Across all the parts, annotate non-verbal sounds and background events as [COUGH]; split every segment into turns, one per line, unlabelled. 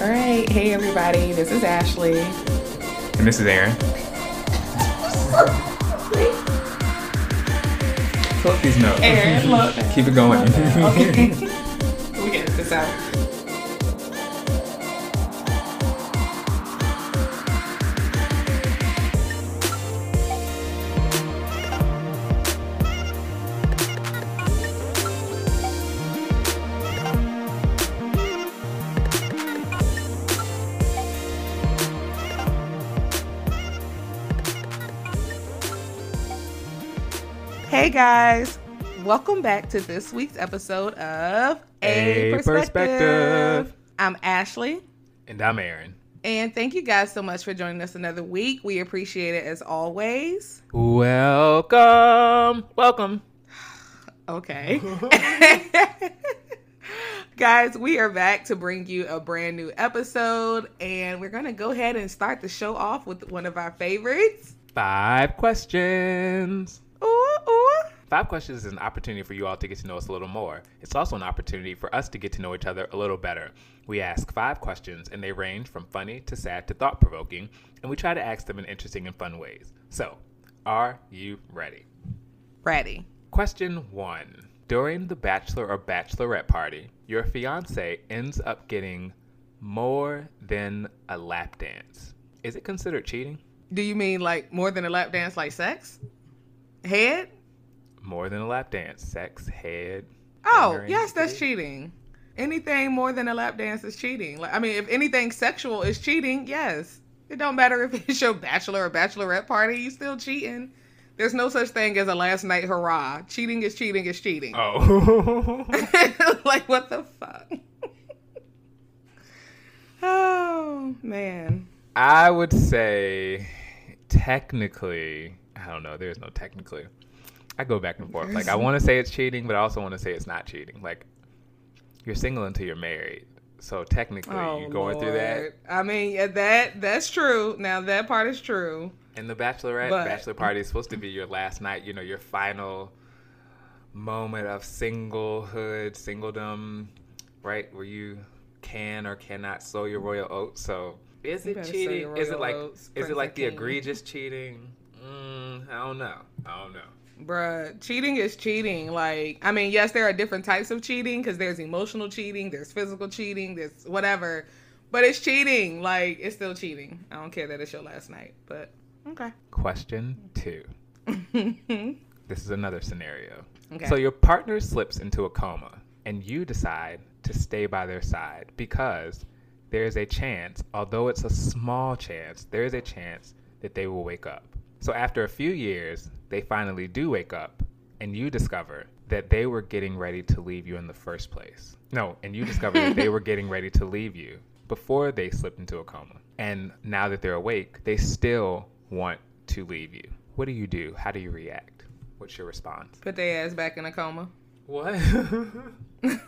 All right. Hey, everybody. This is Ashley.
And this is Aaron. Up these notes.
Aaron, look.
Keep it going.
Okay. [LAUGHS] we get this out. Hey guys, welcome back to this week's episode of
A Perspective.
I'm Ashley,
and I'm Aaron.
and thank you guys so much for joining us another week. We appreciate it as always.
Welcome. Welcome. [SIGHS]
Okay. [LAUGHS] Guys, we are back to bring you a brand new episode, and we're going to go ahead and start the show off with one of our favorites.
Five questions. Five questions is an opportunity for you all to get to know us a little more. It's also an opportunity for us to get to know each other a little better. We ask five questions, and they range from funny to sad to thought provoking, and we try to ask them in interesting and fun ways. So, are you ready?
Ready.
Question one. During the bachelor or bachelorette party, your fiance ends up getting more than a lap dance. Is it considered cheating?
Do you mean like more than a lap dance, like sex? Head?
More than a lap dance, sex, head.
Oh, yes, that's cheating. Anything more than a lap dance is cheating. Like, I mean, if anything sexual is cheating, yes. It don't matter if [LAUGHS] it's your bachelor or bachelorette party, you still cheating. There's no such thing as a last night hurrah. Cheating is cheating is cheating.
Oh. [LAUGHS]
like what the fuck? [LAUGHS] oh man.
I would say technically, I don't know, there's no technically. I go back and forth. Like I want to say it's cheating, but I also want to say it's not cheating. Like you're single until you're married. So technically,
Oh,
you going through that.
I mean, yeah, that that's true. Now that part is true.
And the bachelorette
But-
bachelor party is supposed to be your last night, you know, your final moment of singlehood, singledom, right? Where you can or cannot sow your royal oats. So is
You
it cheating? Is it like
oats,
is
Prince
it like the egregious cheating? Mm, I don't know. I don't know.
Bruh, cheating is cheating. Like, I mean, yes, there are different types of cheating because there's emotional cheating, there's physical cheating, there's whatever. But it's cheating. Like, it's still cheating. I don't care that it's your last night. But, okay.
Question two. [LAUGHS] This is another scenario.
Okay.
So your partner slips into a coma and you decide to stay by their side because there is a chance, although it's a small chance, there is a chance that they will wake up. So after a few years, they finally do wake up and you discover that they were getting ready to leave you in the first place. No, and you discover that they [LAUGHS] were getting ready to leave you before they slipped into a coma. And now that they're awake, they still want to leave you. What do you do? How do you react? What's your response?
Put their ass back in a coma.
What? [LAUGHS]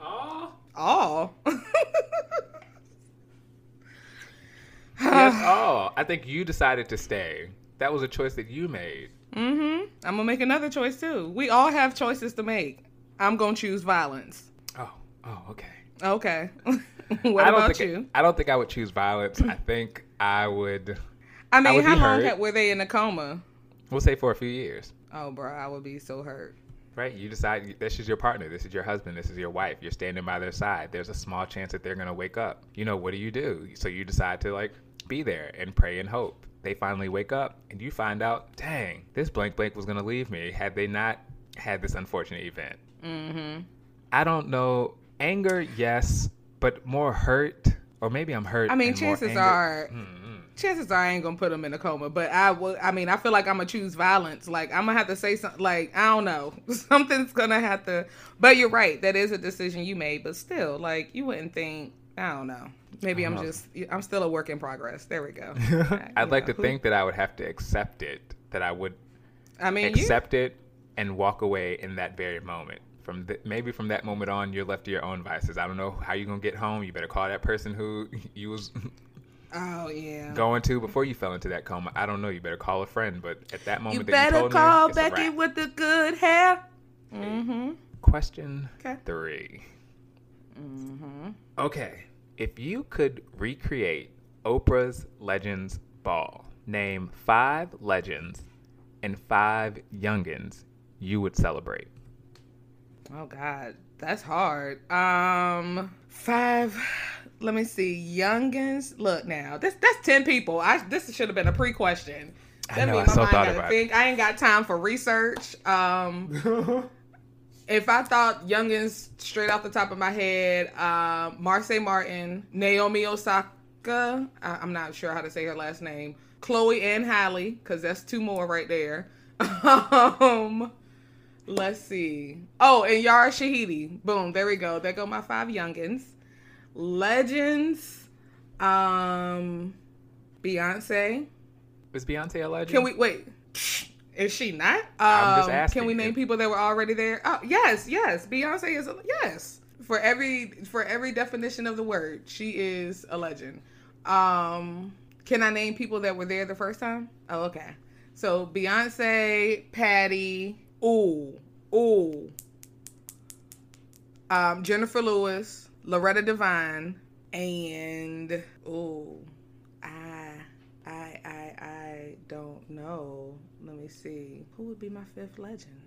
oh.
Oh.
Yes, oh. I think you decided to stay. That was a choice that you made.
mm-hmm. I'm gonna make another choice too. We all have choices to make. I'm gonna choose violence.
Oh, oh, okay.
Okay. [LAUGHS] what
I don't
about
think
you?
I don't think I would choose violence. I think I would.
I mean,
would
how long had- were they in a coma?
We'll say for a few years,
Oh, bro, I would be so hurt.
right? You decide this is your partner, this is your husband, this is your wife. You're standing by their side. There's a small chance that they're gonna wake up. You know, what do you do? So you decide to like be there and pray and hope. They finally wake up, and you find out, dang, this blank blank was gonna leave me had they not had this unfortunate event.
Mm-hmm.
I don't know. Anger, yes, but more hurt, or maybe I'm hurt.
I mean, chances are-
Mm-mm.
Chances are I ain't gonna put them in a coma, but I will. I mean, I feel like I'm gonna choose violence. Like I'm gonna have to say something. Like I don't know, [LAUGHS] something's gonna have to. But you're right. That is a decision you made. But still, like you wouldn't think. I don't know. Maybe
I
I'm
know.
just. I'm still a work in progress. There we go. [LAUGHS]
I'd
You
like
know,
to think that I would have to accept it, that I would
I mean, you,
accept it and walk away in that very moment. From th- maybe from that moment on, you're left to your own vices. I don't know how you're gonna get home. You better call that person who [LAUGHS] you was
Oh yeah.
going to before you fell into that coma. I don't know. You better call a friend. But at that moment,
You
that
better
you told
call
me,
Becky with the good hair. Mm-hmm.
Question three.
Mm-hmm.
Okay. If you could recreate Oprah's Legends Ball, name five legends and five youngins you would celebrate.
Oh God, that's hard. Um, five. Let me see. Youngins. Look now. This that's ten people. I this should have been a pre-question.
I know. I so thought about
think. I ain't got time for research. Um, [LAUGHS] if I thought youngins straight off the top of my head, uh, Marsai Martin, Naomi Osaka. I, am not sure how to say her last name. Chloe and Halle, because that's two more right there. [LAUGHS] um, let's see. Oh, and Yara Shahidi. Boom. There we go. There go my five youngins. Legends. Um, Beyonce.
Is Beyonce a legend?
Can we wait? Is she not?
I'm just asking.
Um, can we name people that were already there? Oh, yes, yes. Beyonce is a yes. For every for every definition of the word, she is a legend. Um, can I name people that were there the first time? Oh, okay. So Beyonce, Patty, ooh, ooh, um, Jennifer Lewis, Loretta Devine, and ooh, I, I, I, I don't know. Let me see. Who would be my fifth legend?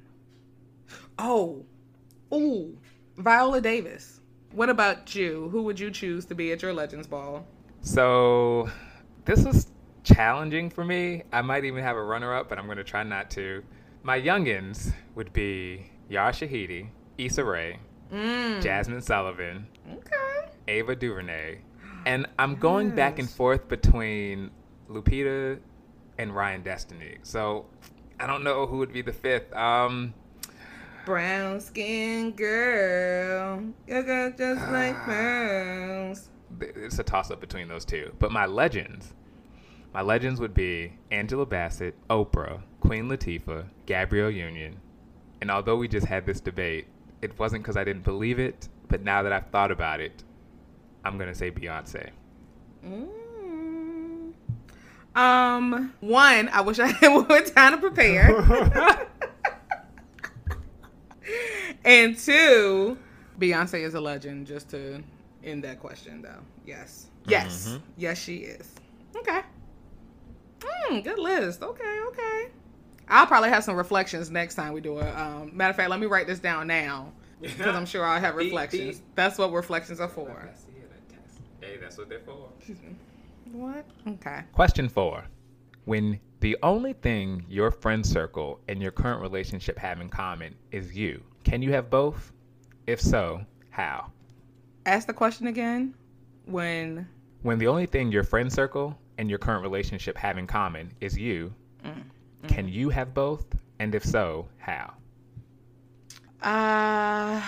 Oh, ooh, Viola Davis. What about you? Who would you choose to be at your Legends Ball?
So, this was challenging for me. I might even have a runner up, but I'm going to try not to. My youngins would be Yara Shahidi, Issa Rae,
mm.
Jazmine Sullivan,
okay.
Ava DuVernay. And I'm going yes. back and forth between Lupita and Ryan Destiny. So I don't know who would be the fifth. Um,
Brown skin girl, you got just [SIGHS] like pearls.
It's a toss up between those two. But my legends my legends would be Angela Bassett, Oprah, Queen Latifah, Gabrielle Union. And although we just had this debate, it wasn't because I didn't believe it, but now that I've thought about it, I'm going to say Beyonce.
Mm. Um, one, I wish I [LAUGHS] had more time to prepare. [LAUGHS] and two, Beyonce is a legend, just to end that question, though. Yes. Yes. Mm-hmm. Yes, she is. Okay. Mm, good list. Okay, okay. I'll probably have some reflections next time we do it. Um, matter of fact, let me write this down now because I'm sure I'll have [LAUGHS] reflections. That's what reflections are for.
Hey, that's what they're for.
What? Okay.
Question four. When the only thing your friend circle and your current relationship have in common is you, can you have both? If so, how?
Ask the question again. When
when the only thing your friend circle and your current relationship have in common is you, mm, mm. can you have both? And if so, how?
Uh,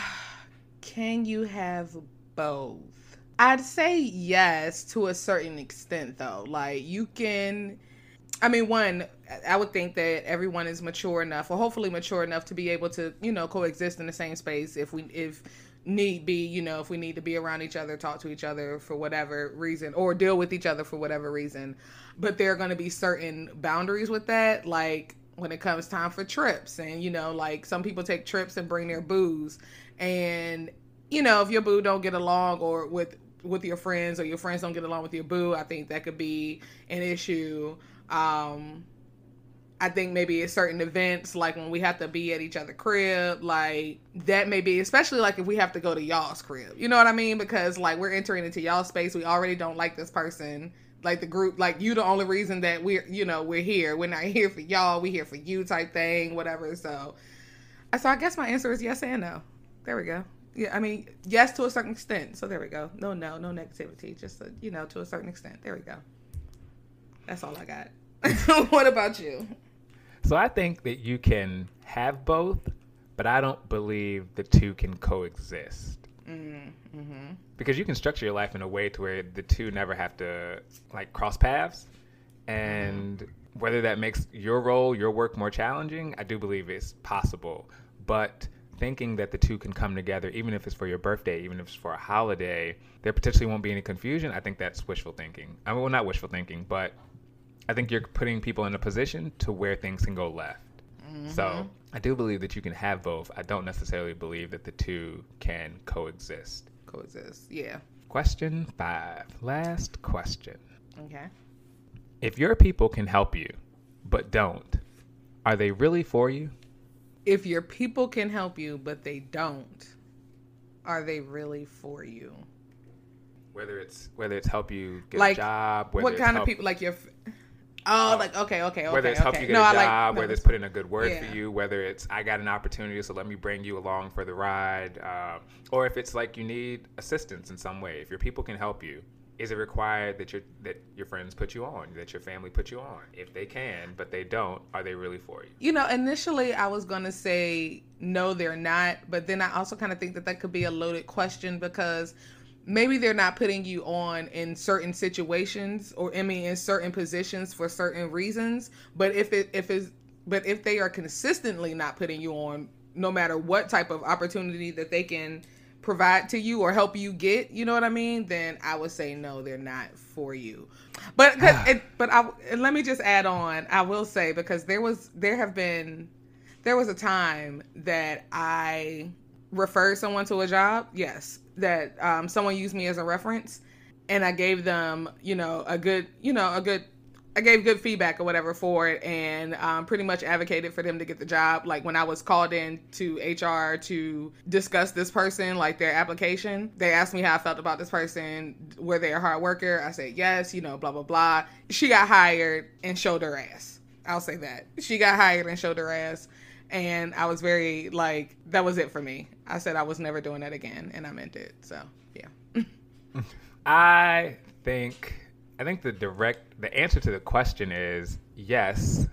can you have both? I'd say yes to a certain extent, though. Like, you can. I mean, one, I would think that everyone is mature enough, or hopefully mature enough, to be able to, you know, coexist in the same space. If we, if need be, you know, if we need to be around each other, talk to each other for whatever reason, or deal with each other for whatever reason. But there are going to be certain boundaries with that, like when it comes time for trips. And, you know, like some people take trips and bring their booze. And, you know, if your boo don't get along or with, with your friends or your friends don't get along with your boo, I think that could be an issue. Um, I think maybe at certain events, like when we have to be at each other crib, like that may be, especially like if we have to go to y'all's crib. You know what I mean? Because like we're entering into y'all space, we already don't like this person. Like the group, like you, the only reason that we're, you know, we're here. We're not [LAUGHS] here for y'all. We're here for you, type thing, whatever. So, so I guess my answer is yes and no. There we go. Yeah, I mean, yes to a certain extent. So there we go. No, no, no negativity. Just a, you know, to a certain extent. There we go. That's all I got. [LAUGHS] what about you?
So I think that you can have both, but I don't believe the two can coexist.
Mm-hmm.
Because you can structure your life in a way to where the two never have to like cross paths, and mm-hmm. whether that makes your role, your work more challenging, I do believe it's possible. But thinking that the two can come together, even if it's for your birthday, even if it's for a holiday, there potentially won't be any confusion. I think that's wishful thinking. I mean, well, not wishful thinking, but I think you're putting people in a position to where things can go left. Mm-hmm. So I do believe that you can have both. I don't necessarily believe that the two can coexist.
Coexist, yeah.
Question five. Last question.
Okay.
If your people can help you, but don't, are they really for you?
If your people can help you, but they don't, are they really for you?
Whether it's whether it's help you get
Like,
a job, whether
what kind of people? Like your. f- Oh, like okay, okay, okay.
whether it's help you get
no,
a job,
like, no,
whether it's
it's-
put in a good word
Yeah.
for you, whether it's I got an opportunity, so let me bring you along for the ride, um, or if it's like you need assistance in some way. If your people can help you, is it required that your that your friends put you on, that your family put you on? If they can, but they don't, are they really for you?
You know, initially I was going to say no, they're not. But then I also kind of think that that could be a loaded question because maybe they're not putting you on in certain situations or I mean in certain positions for certain reasons. But if it if it's but if they are consistently not putting you on, no matter what type of opportunity that they can provide to you or help you get, you know what I mean? Then I would say no, they're not for you. But 'cause it, but I and let me just add on. I will say because there was there have been there was a time that I referred someone to a job. Yes, that um, someone used me as a reference, and I gave them, you know, a good, you know, a good. I gave good feedback or whatever for it, and um, pretty much advocated for them to get the job. Like when I was called in to HR to discuss this person, like their application, they asked me how I felt about this person. Were they a hard worker? I said yes. You know, blah blah blah. She got hired and showed her ass. I'll say that she got hired and showed her ass and I was very like that was it for me. I said I was never doing that again, and I meant it. So yeah, [LAUGHS]
I think I think the direct the answer to the question is yes,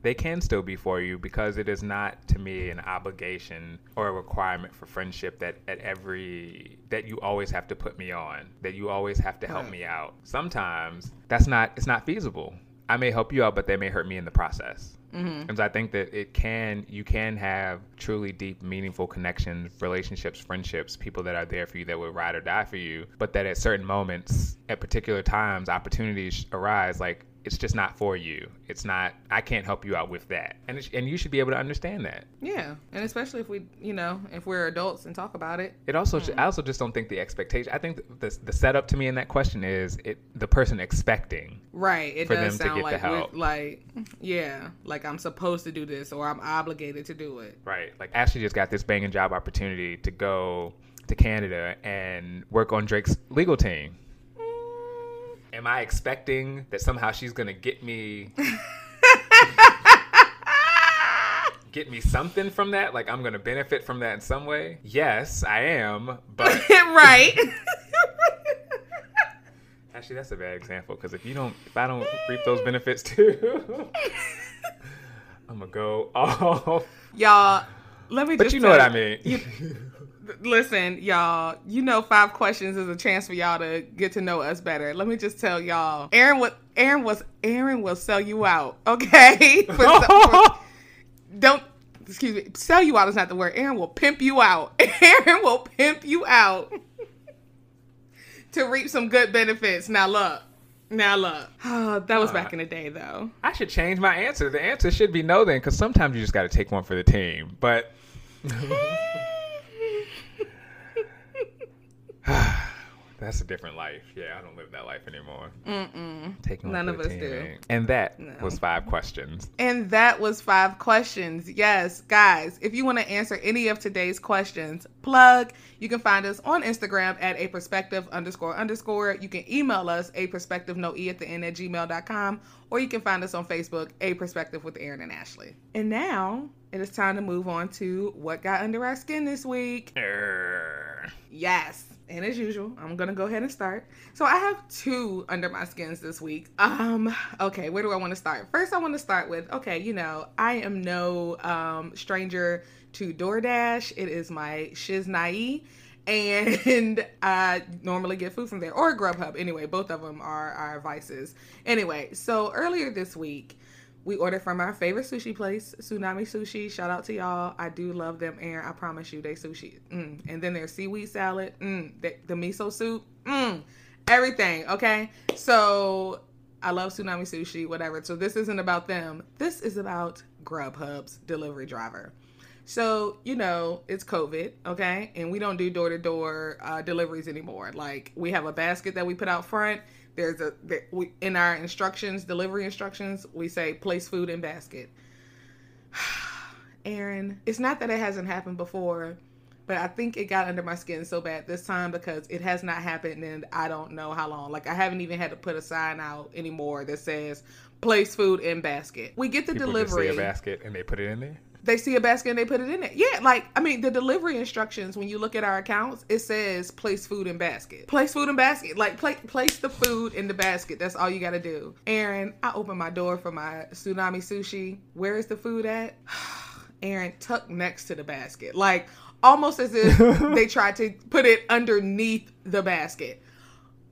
they can still be for you because it is not to me an obligation or a requirement for friendship that at every that you always have to put me on, that you always have to help
Right.
me out. Sometimes that's not it's not feasible. I may help you out, but they may hurt me in the process.
Mm-hmm.
And so I think that it can, you can have truly deep, meaningful connections, relationships, friendships, people that are there for you that will ride or die for you. But that at certain moments, at particular times, opportunities arise. Like it's just not for you. It's not. I can't help you out with that. And it's, and you should be able to understand that.
yeah, and especially if we, you know, if we're adults and talk about it.
It also, I also just don't think the expectation. I think the the setup to me in that question is it the person expecting.
Right. It
For
does
them to
sound
get the
like like yeah, like I'm supposed to do this or I'm obligated to do it.
Right. Like Ashley just got this banging job opportunity to go to Canada and work on Drake's legal team. Am I expecting that somehow she's gonna get me [LAUGHS] get me something from that? Like I'm gonna benefit from that in some way? Yes, I am. But [LAUGHS]
right. [LAUGHS]
actually, that's a bad example because if you don't, if I don't reap those benefits too, I'm gonna go off.
y'all, let me
But you know what I mean.
you- Listen, y'all, you know five questions is a chance for y'all to get to know us better. Let me just tell y'all. Aaron was Aaron was Aaron will sell you out, [LAUGHS] okay? [LAUGHS] For- for- don't excuse me, sell you out is not the word. Aaron will pimp you out. [LAUGHS] Aaron will pimp you out to reap some good benefits. Now look. Now look. Oh, [SIGHS] that was back uh, in the day though.
I should change my answer. The answer should be no then, because sometimes you just got to take one for the team. But [SIGHS] that's a different life. Yeah, I don't live that life anymore.
Mm-mm.
Taking
None of us
team.
do.
And that
No.
was five questions.
And that was five questions. Yes, guys, if you want to answer any of today's questions, plug. You can find us on Instagram at a perspective underscore underscore. You can email us a perspective no e at the end at gmail.com, or you can find us on Facebook, a perspective with Aaron and Ashley. And now it is time to move on to what got under our skin this week. Yes. And as usual, I'm gonna go ahead and start. So I have two under my skins this week. Um, okay, where do I want to start? First, I want to start with okay, you know, I am no um stranger to DoorDash. It is my shiznai. And [LAUGHS] I normally get food from there or Grubhub. Anyway, both of them are our vices. Anyway, so earlier this week, we ordered from our favorite sushi place, Tsunami Sushi. Shout out to y'all. I do love them, Aaron. I promise you, they sushi. Mm. And then their seaweed salad, mm. the, the miso soup, mm. everything. Okay, so I love Tsunami Sushi, whatever. So this isn't about them. This is about Grubhub's delivery driver. So, you know, it's COVID, okay? And we don't do door to door deliveries anymore. Like, we have a basket that we put out front. There's a, there, we, in our instructions, delivery instructions, we say place food in basket. [SIGHS] Aaron, it's not that it hasn't happened before, but I think it got under my skin so bad this time because it has not happened and I don't know how long. Like I haven't even had to put a sign out anymore that says place food in basket. We get the
People
delivery.
Just see a basket and they put it in there.
They see a basket and they put it in it. Yeah, like I mean, the delivery instructions when you look at our accounts, it says place food in basket. Place food in basket. Like pla- place the food in the basket. That's all you got to do. Aaron, I open my door for my tsunami sushi. Where is the food at? [SIGHS] Aaron tucked next to the basket. Like almost as if [LAUGHS] they tried to put it underneath the basket.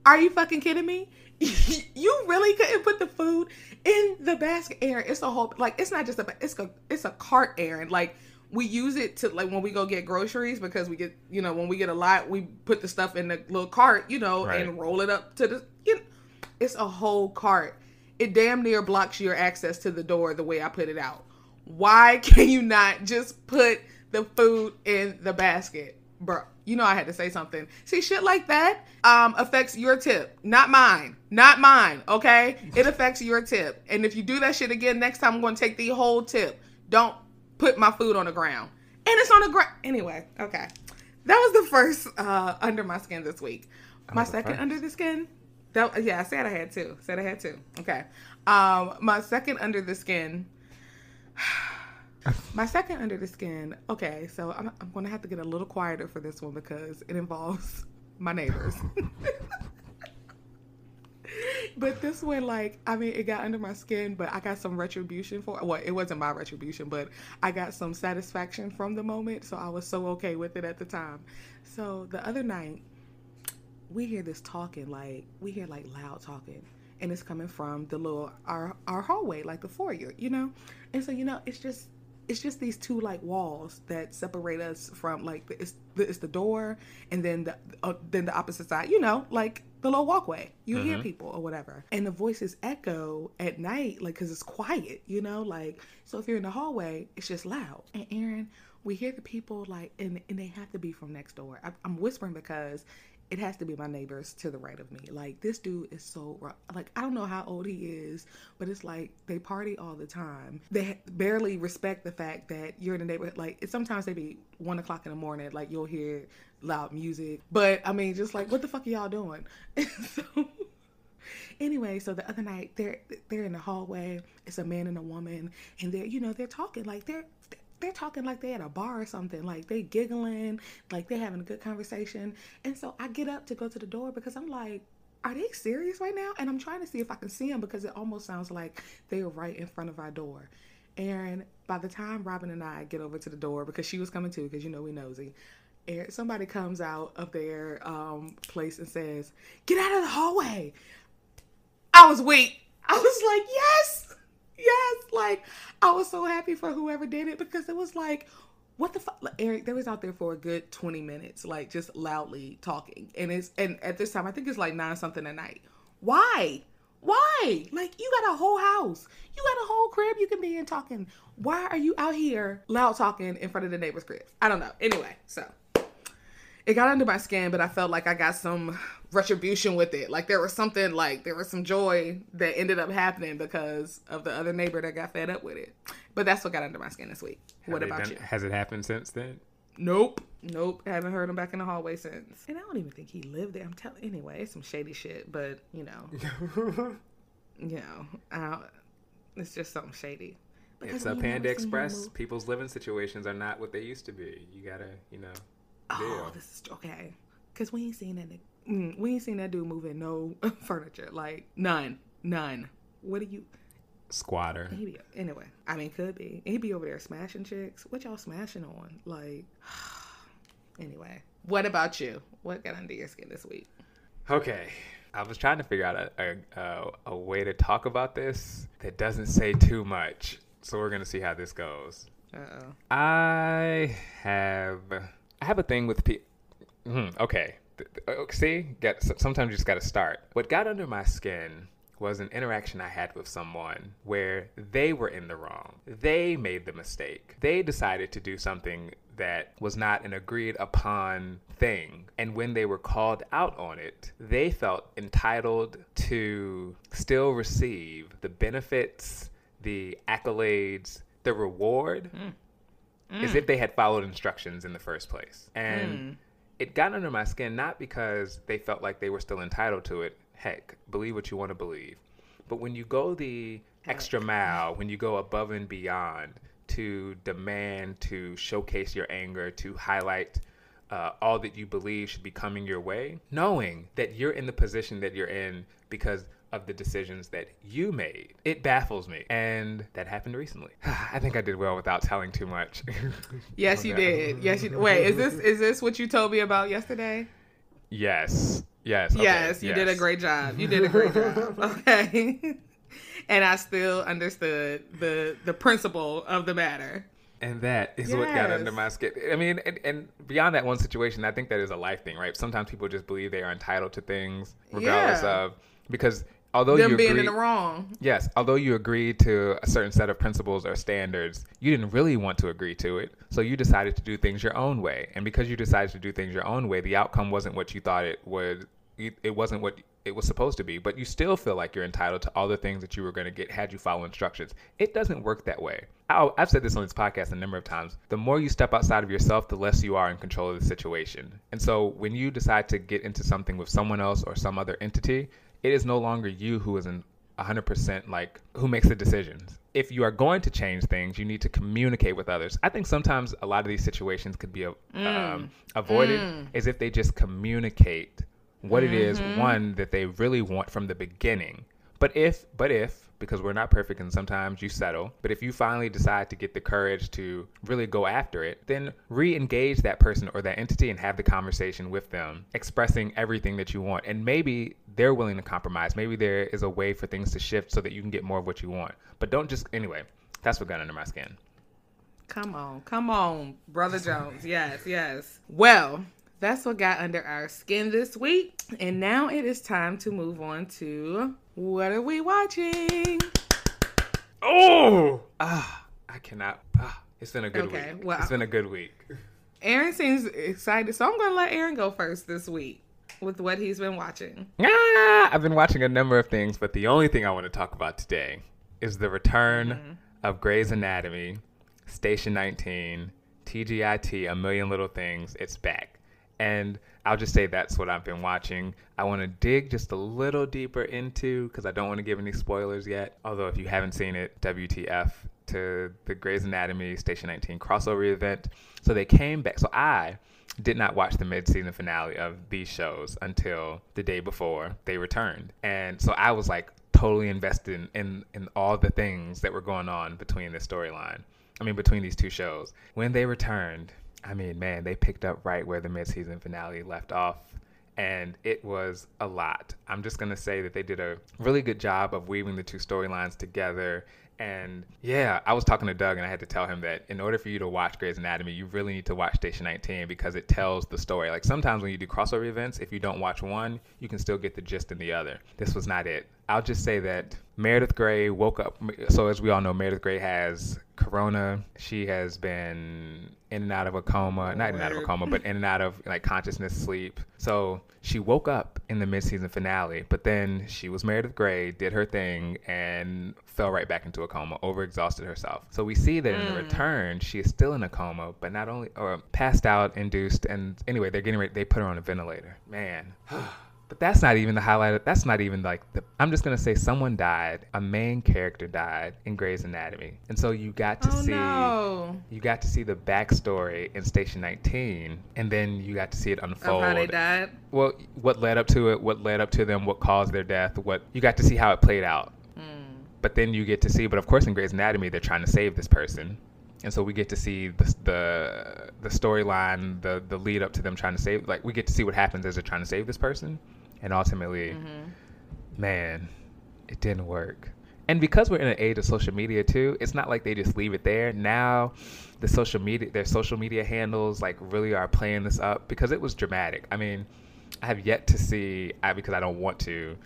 Are you fucking kidding me? [LAUGHS] you really couldn't put the food in the basket, Aaron. It's a whole like it's not just a it's a it's a cart, Aaron. Like we use it to like when we go get groceries because we get you know when we get a lot we put the stuff in the little cart you know
Right.
and roll it up to the you know, it's a whole cart. It damn near blocks your access to the door the way I put it out. Why [LAUGHS] can you not just put the food in the basket, bro? You know I had to say something. See, shit like that um, affects your tip, not mine, not mine. Okay, it affects your tip, and if you do that shit again next time, I'm going to take the whole tip. Don't put my food on the ground, and it's on the ground anyway. Okay, that was the first uh, under my skin this week. My second
first.
under the skin. That, yeah, I said I had two. Said I had two. Okay. Um, my second under the skin. My second under the skin. Okay, so I'm, I'm going to have to get a little quieter for this one because it involves my neighbors. [LAUGHS] but this one, like, I mean, it got under my skin, but I got some retribution for. Well, it wasn't my retribution, but I got some satisfaction from the moment, so I was so okay with it at the time. So the other night, we hear this talking like we hear like loud talking and it's coming from the little our our hallway like the foyer you know and so you know it's just it's just these two like walls that separate us from like the, it's the, it's the door and then the uh, then the opposite side you know like the little walkway. You hear
Mhm.
people or whatever. And the voices echo at night like because it's quiet you know like so if you're in the hallway it's just loud. And aaron we hear the people like and, and they have to be from next door. I, i'm whispering because it has to be my neighbors to the right of me. Like this dude is so. Like I don't know how old he is, but it's like they party all the time. They barely respect the fact that you're in the neighborhood. Like sometimes they be one o'clock in the morning. Like you'll hear loud music, but I mean, just like what the fuck are y'all doing? [LAUGHS] so anyway, so the other night they're they're in the hallway. It's a man and a woman, and they're you know they're talking like they're they're talking like they at a bar or something. Like they giggling, like they having a good conversation. And so I get up to go to the door because I'm like, are they serious right now? And I'm trying to see if I can see them because it almost sounds like they are right in front of our door. Aaron, by the time Robin and I get over to the door, because she was coming too, because you know we nosy, Aaron, somebody comes out of their um, place and says, "Get out of the hallway." I was weak. I was like, "Yes, yes!" Like I was so happy for whoever did it because it was like, what the fuck, Eric? They was out there for a good twenty minutes, like just loudly talking, and it's and at this time I think it's like nine something at night. Why? Why? Like you got a whole house, you got a whole crib you can be in talking. Why are you out here loud talking in front of the neighbor's crib? I don't know. Anyway, so it got under my skin, but I felt like I got some retribution with it. Like there was something like there was some joy that ended up happening because of the other neighbor that got fed up with it. But that's what got under my skin this week.
Have
what about
done-
you?
Has it happened since then?
Nope. Nope. Haven't heard him back in the hallway since. And I don't even think he lived there. I'm telling anyway, it's some shady shit, but you know, [LAUGHS] you know, I don't, it's just something shady. Because
it's a Panda
never seen him
Express. People's living situations are not what they used to be. You gotta, you know,
Oh,
deal.
this is okay. Cause we ain't seen that. nigga- Mm, we ain't seen that dude moving no [LAUGHS] furniture. Like none, none. What do you?
Squatter.
He be anyway. I mean, could be. He'd be over there smashing chicks. What y'all smashing on? Like, [SIGHS] anyway. What about you? What got under your skin this week?
Okay. I was trying to figure out a, a, a, a way to talk about this that doesn't say too much. So we're gonna see how this goes.
Uh oh.
I have I have a thing with people. Okay, th- uh, see, got, sometimes you just got to start. What got under my skin was an interaction I had with someone where they were in the wrong. They made the mistake. They decided to do something that was not an agreed upon thing. And when they were called out on it, they felt entitled to still receive the benefits, the accolades, the reward, mm. Mm. as if they had followed instructions in the first place. And mm. It got under my skin not because they felt like they were still entitled to it. Heck, believe what you want to believe. But when you go the extra mile, when you go above and beyond, to demand, to showcase your anger, to highlight uh, all that you believe should be coming your way, knowing that you're in the position that you're in because of the decisions that you made. It baffles me. And that happened recently. [SIGHS] I think I did well without telling too much. [LAUGHS]
yes, you did. Yes, you Wait, is this is this what you told me about yesterday?
Yes. Yes.
Okay. Yes, you yes. did a great job. You did a great job. [LAUGHS] Okay [LAUGHS] and I still understood the the principle of the matter.
And that is yes. what got under my skin. I mean, and, and, beyond that one situation, I think that is a life thing, right? Sometimes people just believe they are entitled to things regardless yeah. of because although
them
you
being
agreed,
in the wrong.
Yes, although you agreed to a certain set of principles or standards, you didn't really want to agree to it. So you decided to do things your own way. And because you decided to do things your own way, the outcome wasn't what you thought it would it wasn't what it was supposed to be, but you still feel like you're entitled to all the things that you were going to get had you follow instructions. It doesn't work that way. i have said this on this podcast a number of times. The more you step outside of yourself, the less you are in control of the situation. And so when you decide to get into something with someone else or some other entity, it is no longer you who is in 100% like who makes the decisions. If you are going to change things, you need to communicate with others. I think sometimes a lot of these situations could be mm. um, avoided mm. is if they just communicate what mm-hmm. it is mm-hmm. one that they really want from the beginning. But if but if because we're not perfect and sometimes you settle, but if you finally decide to get the courage to really go after it, then re-engage that person or that entity and have the conversation with them, expressing everything that you want. And maybe they're willing to compromise. Maybe there is a way for things to shift so that you can get more of what you want. But don't just anyway, that's what got under my skin.
Come on, come on, Brother Jones. Yes, yes. Well, that's what got under our skin this week. And now it is time to move on to what are we watching?
Oh, ah, I cannot. Ah, it's been a good okay, week. Well, it's been a good week.
Aaron seems excited, so I'm going to let Aaron go first this week with what he's been watching.
Ah, I've been watching a number of things, but the only thing I want to talk about today is the return mm-hmm. of Grey's Anatomy, Station 19, TGIT, A Million Little Things. It's back. And I'll just say that's what I've been watching. I want to dig just a little deeper into because I don't want to give any spoilers yet. Although, if you haven't seen it, WTF to the Grey's Anatomy Station 19 crossover event. So they came back. So I did not watch the mid-season finale of these shows until the day before they returned, and so I was like totally invested in in, in all the things that were going on between the storyline. I mean, between these two shows. When they returned, I mean, man, they picked up right where the mid-season finale left off. And it was a lot. I'm just going to say that they did a really good job of weaving the two storylines together. And yeah, I was talking to Doug and I had to tell him that in order for you to watch Grey's Anatomy, you really need to watch Station 19 because it tells the story. Like sometimes when you do crossover events, if you don't watch one, you can still get the gist in the other. This was not it. I'll just say that Meredith Grey woke up. So as we all know, Meredith Grey has corona. She has been in and out of a coma, not in and out of a coma, but in and out of like consciousness sleep. So she woke up in the mid-season finale, but then she was Meredith Grey, did her thing, and fell right back into a coma, overexhausted herself. So we see that in the mm. return, she is still in a coma, but not only or passed out, induced, and anyway, they're getting ready. They put her on a ventilator. Man. [SIGHS] [SIGHS] [SIGHS] But that's not even the highlight. That's not even like the. I'm just gonna say someone died. A main character died in Grey's Anatomy, and so you got to
oh,
see.
No.
You got to see the backstory in Station 19, and then you got to see it unfold.
Of how they died.
Well, what led up to it? What led up to them? What caused their death? What you got to see how it played out. Mm. But then you get to see. But of course, in Grey's Anatomy, they're trying to save this person and so we get to see the the, the storyline, the the lead up to them trying to save. Like we get to see what happens as they're trying to save this person, and ultimately, mm-hmm. man, it didn't work. And because we're in an age of social media too, it's not like they just leave it there. Now, the social media, their social media handles, like really are playing this up because it was dramatic. I mean, I have yet to see, I, because I don't want to,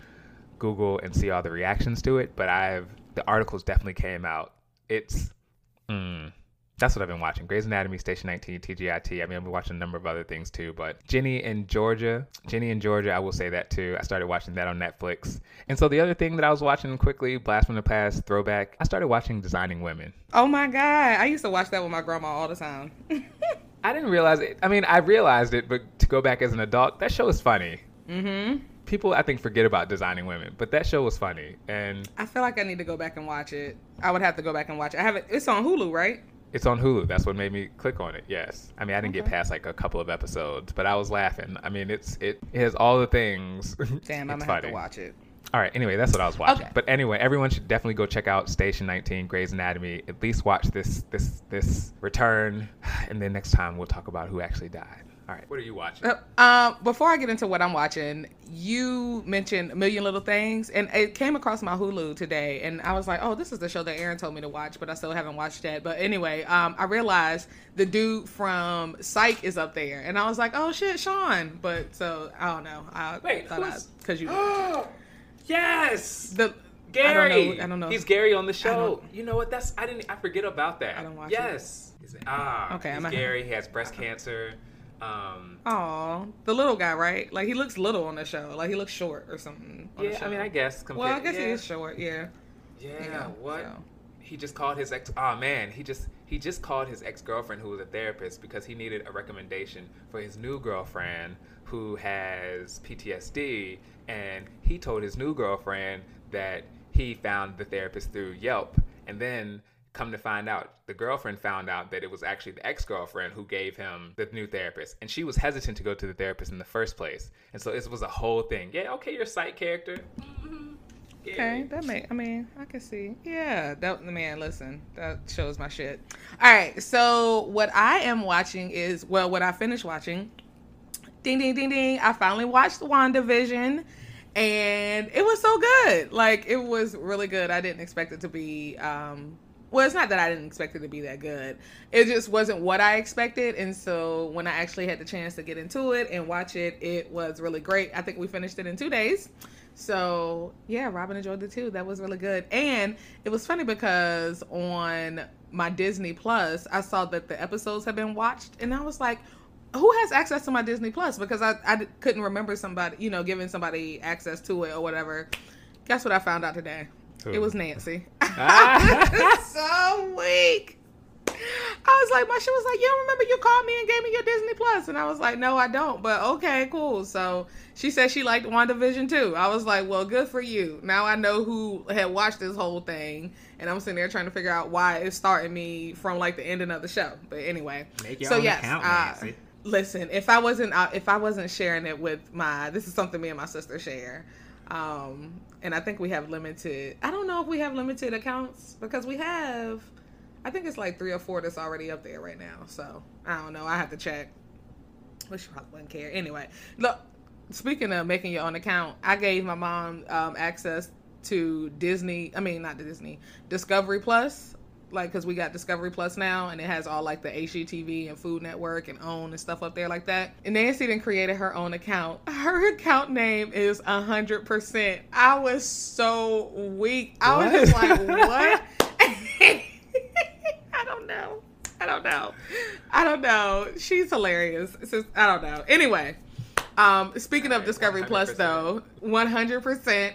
Google and see all the reactions to it, but I've the articles definitely came out. It's mm, that's what I've been watching. Grey's Anatomy, Station 19, TGIT. I mean, I've been watching a number of other things too, but Ginny in Georgia, Ginny in Georgia, I will say that too. I started watching that on Netflix. And so the other thing that I was watching quickly, Blast from the Past, throwback, I started watching Designing Women.
Oh my God. I used to watch that with my grandma all the time. [LAUGHS]
I didn't realize it. I mean, I realized it, but to go back as an adult, that show is funny.
mm hmm.
People, I think, forget about Designing Women, but that show was funny. And
I feel like I need to go back and watch it. I would have to go back and watch it. I have it. It's on Hulu, right?
It's on Hulu. That's what made me click on it. Yes. I mean, I didn't
Okay.
get past like a couple of episodes, but I was laughing. I mean, it's it, it has all the things. [LAUGHS]
Damn, I'm gonna have to watch it.
All right. Anyway, that's what I was watching.
Okay.
But anyway, everyone should definitely go check out Station 19, Grey's Anatomy. At least watch this this this return, [SIGHS] and then next time we'll talk about who actually died. All right. What are you watching?
Uh, um, before I get into what I'm watching, you mentioned A Million Little Things, and it came across my Hulu today, and I was like, "Oh, this is the show that Aaron told me to watch," but I still haven't watched that. But anyway, um, I realized the dude from Psych is up there, and I was like, "Oh shit, Shawn!" But so I don't know. I
Wait,
thought
who's-
because you [GASPS]
yes.
the
Gary.
I don't know. I don't know.
He's Gary on the show. You know what? That's I didn't. I forget about that.
I don't watch it.
yes. He's- Ah.
Okay,
He's
I'm a-
Gary. He has breast cancer. Um.
Oh, the little guy, right? Like he looks little on the show. Like he looks short or something.
Yeah. I mean, I guess.
Well, I guess he is short. Yeah.
Yeah.
know,
what?
so.
He just called his ex. Oh man, he just he just called his ex girlfriend who was a therapist because he needed a recommendation for his new girlfriend who has PTSD, and he told his new girlfriend that he found the therapist through Yelp, and then. Come to find out, the girlfriend found out that it was actually the ex girlfriend who gave him the new therapist. And she was hesitant to go to the therapist in the first place. And so it was a whole thing. Yeah, okay, you're a side character. Mhm.
Okay, that may. I mean, I can see. Yeah, that man. Listen, that shows my shit. All right, so what I am watching is well, what I finished watching. Ding ding ding ding! I finally watched WandaVision, and it was so good. Like it was really good. I didn't expect it to be. um well, it's not that I didn't expect it to be that good. It just wasn't what I expected. And so when I actually had the chance to get into it and watch it, it was really great. I think we finished it in two days. So yeah, Robin enjoyed it too. That was really good. And it was funny because on my Disney Plus, I saw that the episodes have been watched, and I was like, who has access to my Disney Plus? Because I, I couldn't remember somebody, you know, giving somebody access to it or whatever. Guess what I found out today?
Who?
It was Nancy.
Ah. [LAUGHS]
so weak. I was like, my shit was like, you don't remember you called me and gave me your Disney Plus, and I was like, no, I don't. But okay, cool. So she said she liked WandaVision too. I was like, well, good for you. Now I know who had watched this whole thing, and I'm sitting there trying to figure out why it's starting me from like the ending of the show. But anyway,
Make your
so yes,
account,
listen, if I wasn't uh, if I wasn't sharing it with my this is something me and my sister share. Um and I think we have limited I don't know if we have limited accounts because we have I think it's like 3 or 4 that's already up there right now. So, I don't know. I have to check. Which she probably wouldn't care. Anyway, look, speaking of making your own account, I gave my mom um, access to Disney. I mean, not to Disney, Discovery Plus. Like, because we got Discovery Plus now, and it has all like the HGTV and Food Network and OWN and stuff up there like that. And Nancy then created her own account. Her account name is 100%. I was so weak. I was just like, [LAUGHS] what? [LAUGHS] I don't know. I don't know. I don't know. She's hilarious. Just, I don't know. Anyway, um, speaking of Discovery Plus,
100%.
though, one hundred percent.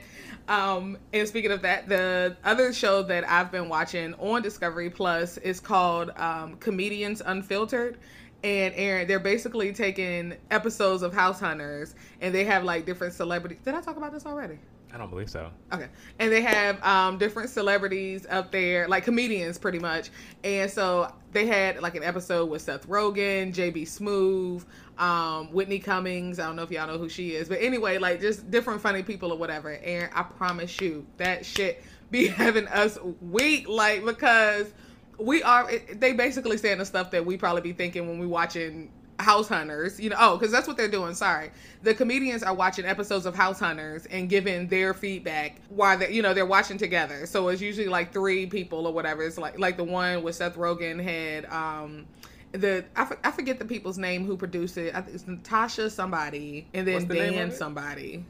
Um, and speaking of that, the other show that I've been watching on Discovery Plus is called um, Comedians Unfiltered. And Aaron, they're basically taking episodes of House Hunters, and they have like different celebrities. Did I talk about this already?
I don't believe so.
Okay. And they have um, different celebrities up there, like comedians pretty much. And so they had like an episode with Seth Rogen, JB Smoove, um, Whitney Cummings. I don't know if y'all know who she is. But anyway, like just different funny people or whatever. And I promise you, that shit be [LAUGHS] having us weak, like, because we are, they basically saying the stuff that we probably be thinking when we watching House Hunters, you know, oh, because that's what they're doing. Sorry, the comedians are watching episodes of House Hunters and giving their feedback while they, you know, they're watching together. So it's usually like three people or whatever. It's like like the one with Seth Rogen had um the I, for- I forget the people's name who produced it. I think it's Natasha somebody and then
the
Dan somebody.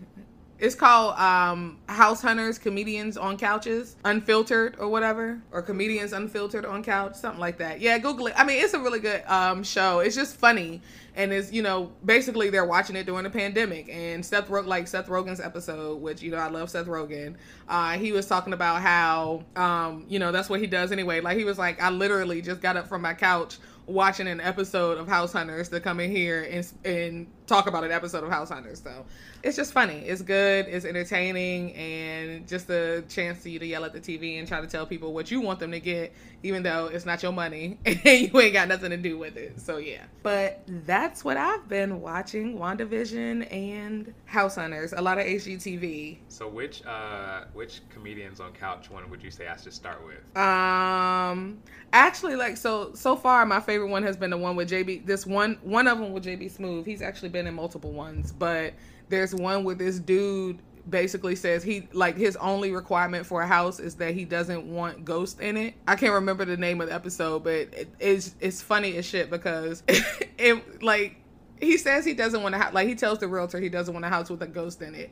It's called um, House Hunters, Comedians on Couches, Unfiltered or whatever, or Comedians Unfiltered on Couch, something like that. Yeah, Google it. I mean, it's a really good um, show. It's just funny, and it's you know basically they're watching it during the pandemic. And Seth Rogen, like Seth Rogen's episode, which you know I love Seth Rogen. Uh, he was talking about how um, you know that's what he does anyway. Like he was like, I literally just got up from my couch watching an episode of House Hunters to come in here and and talk about an episode of House Hunters. So it's just funny. It's good. It's entertaining, and just a chance for you to yell at the TV and try to tell people what you want them to get, even though it's not your money [LAUGHS] and you ain't got nothing to do with it. So yeah. But that's what I've been watching: WandaVision and House Hunters. A lot of HGTV.
So which uh which comedians on couch one would you say I should start with?
Um, actually, like so so far, my favorite one has been the one with JB. This one one of them with JB Smoove. He's actually been in multiple ones, but there's one where this dude basically says he like his only requirement for a house is that he doesn't want ghosts in it. I can't remember the name of the episode, but it, it's it's funny as shit because [LAUGHS] it like he says he doesn't want to have like he tells the realtor he doesn't want a house with a ghost in it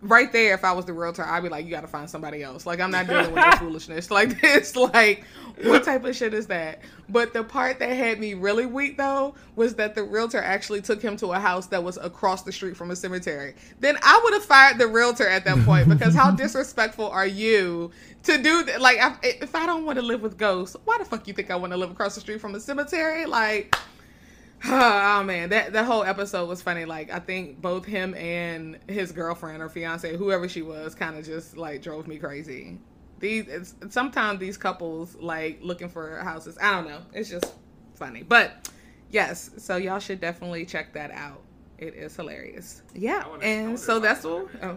right there, if I was the realtor, I'd be like, you got to find somebody else. Like, I'm not dealing with this [LAUGHS] foolishness [LAUGHS] like this. Like, what type of shit is that? But the part that had me really weak, though, was that the realtor actually took him to a house that was across the street from a cemetery. Then I would have fired the realtor at that point because how [LAUGHS] disrespectful are you to do that? Like, if I don't want to live with ghosts, why the fuck you think I want to live across the street from a cemetery? Like, [LAUGHS] oh man, that that whole episode was funny. Like I think both him and his girlfriend or fiance, whoever she was, kind of just like drove me crazy. These sometimes these couples like looking for houses. I don't know. It's just funny, but yes. So y'all should definitely check that out. It is hilarious. Yeah, wanna, and so that's what. Oh.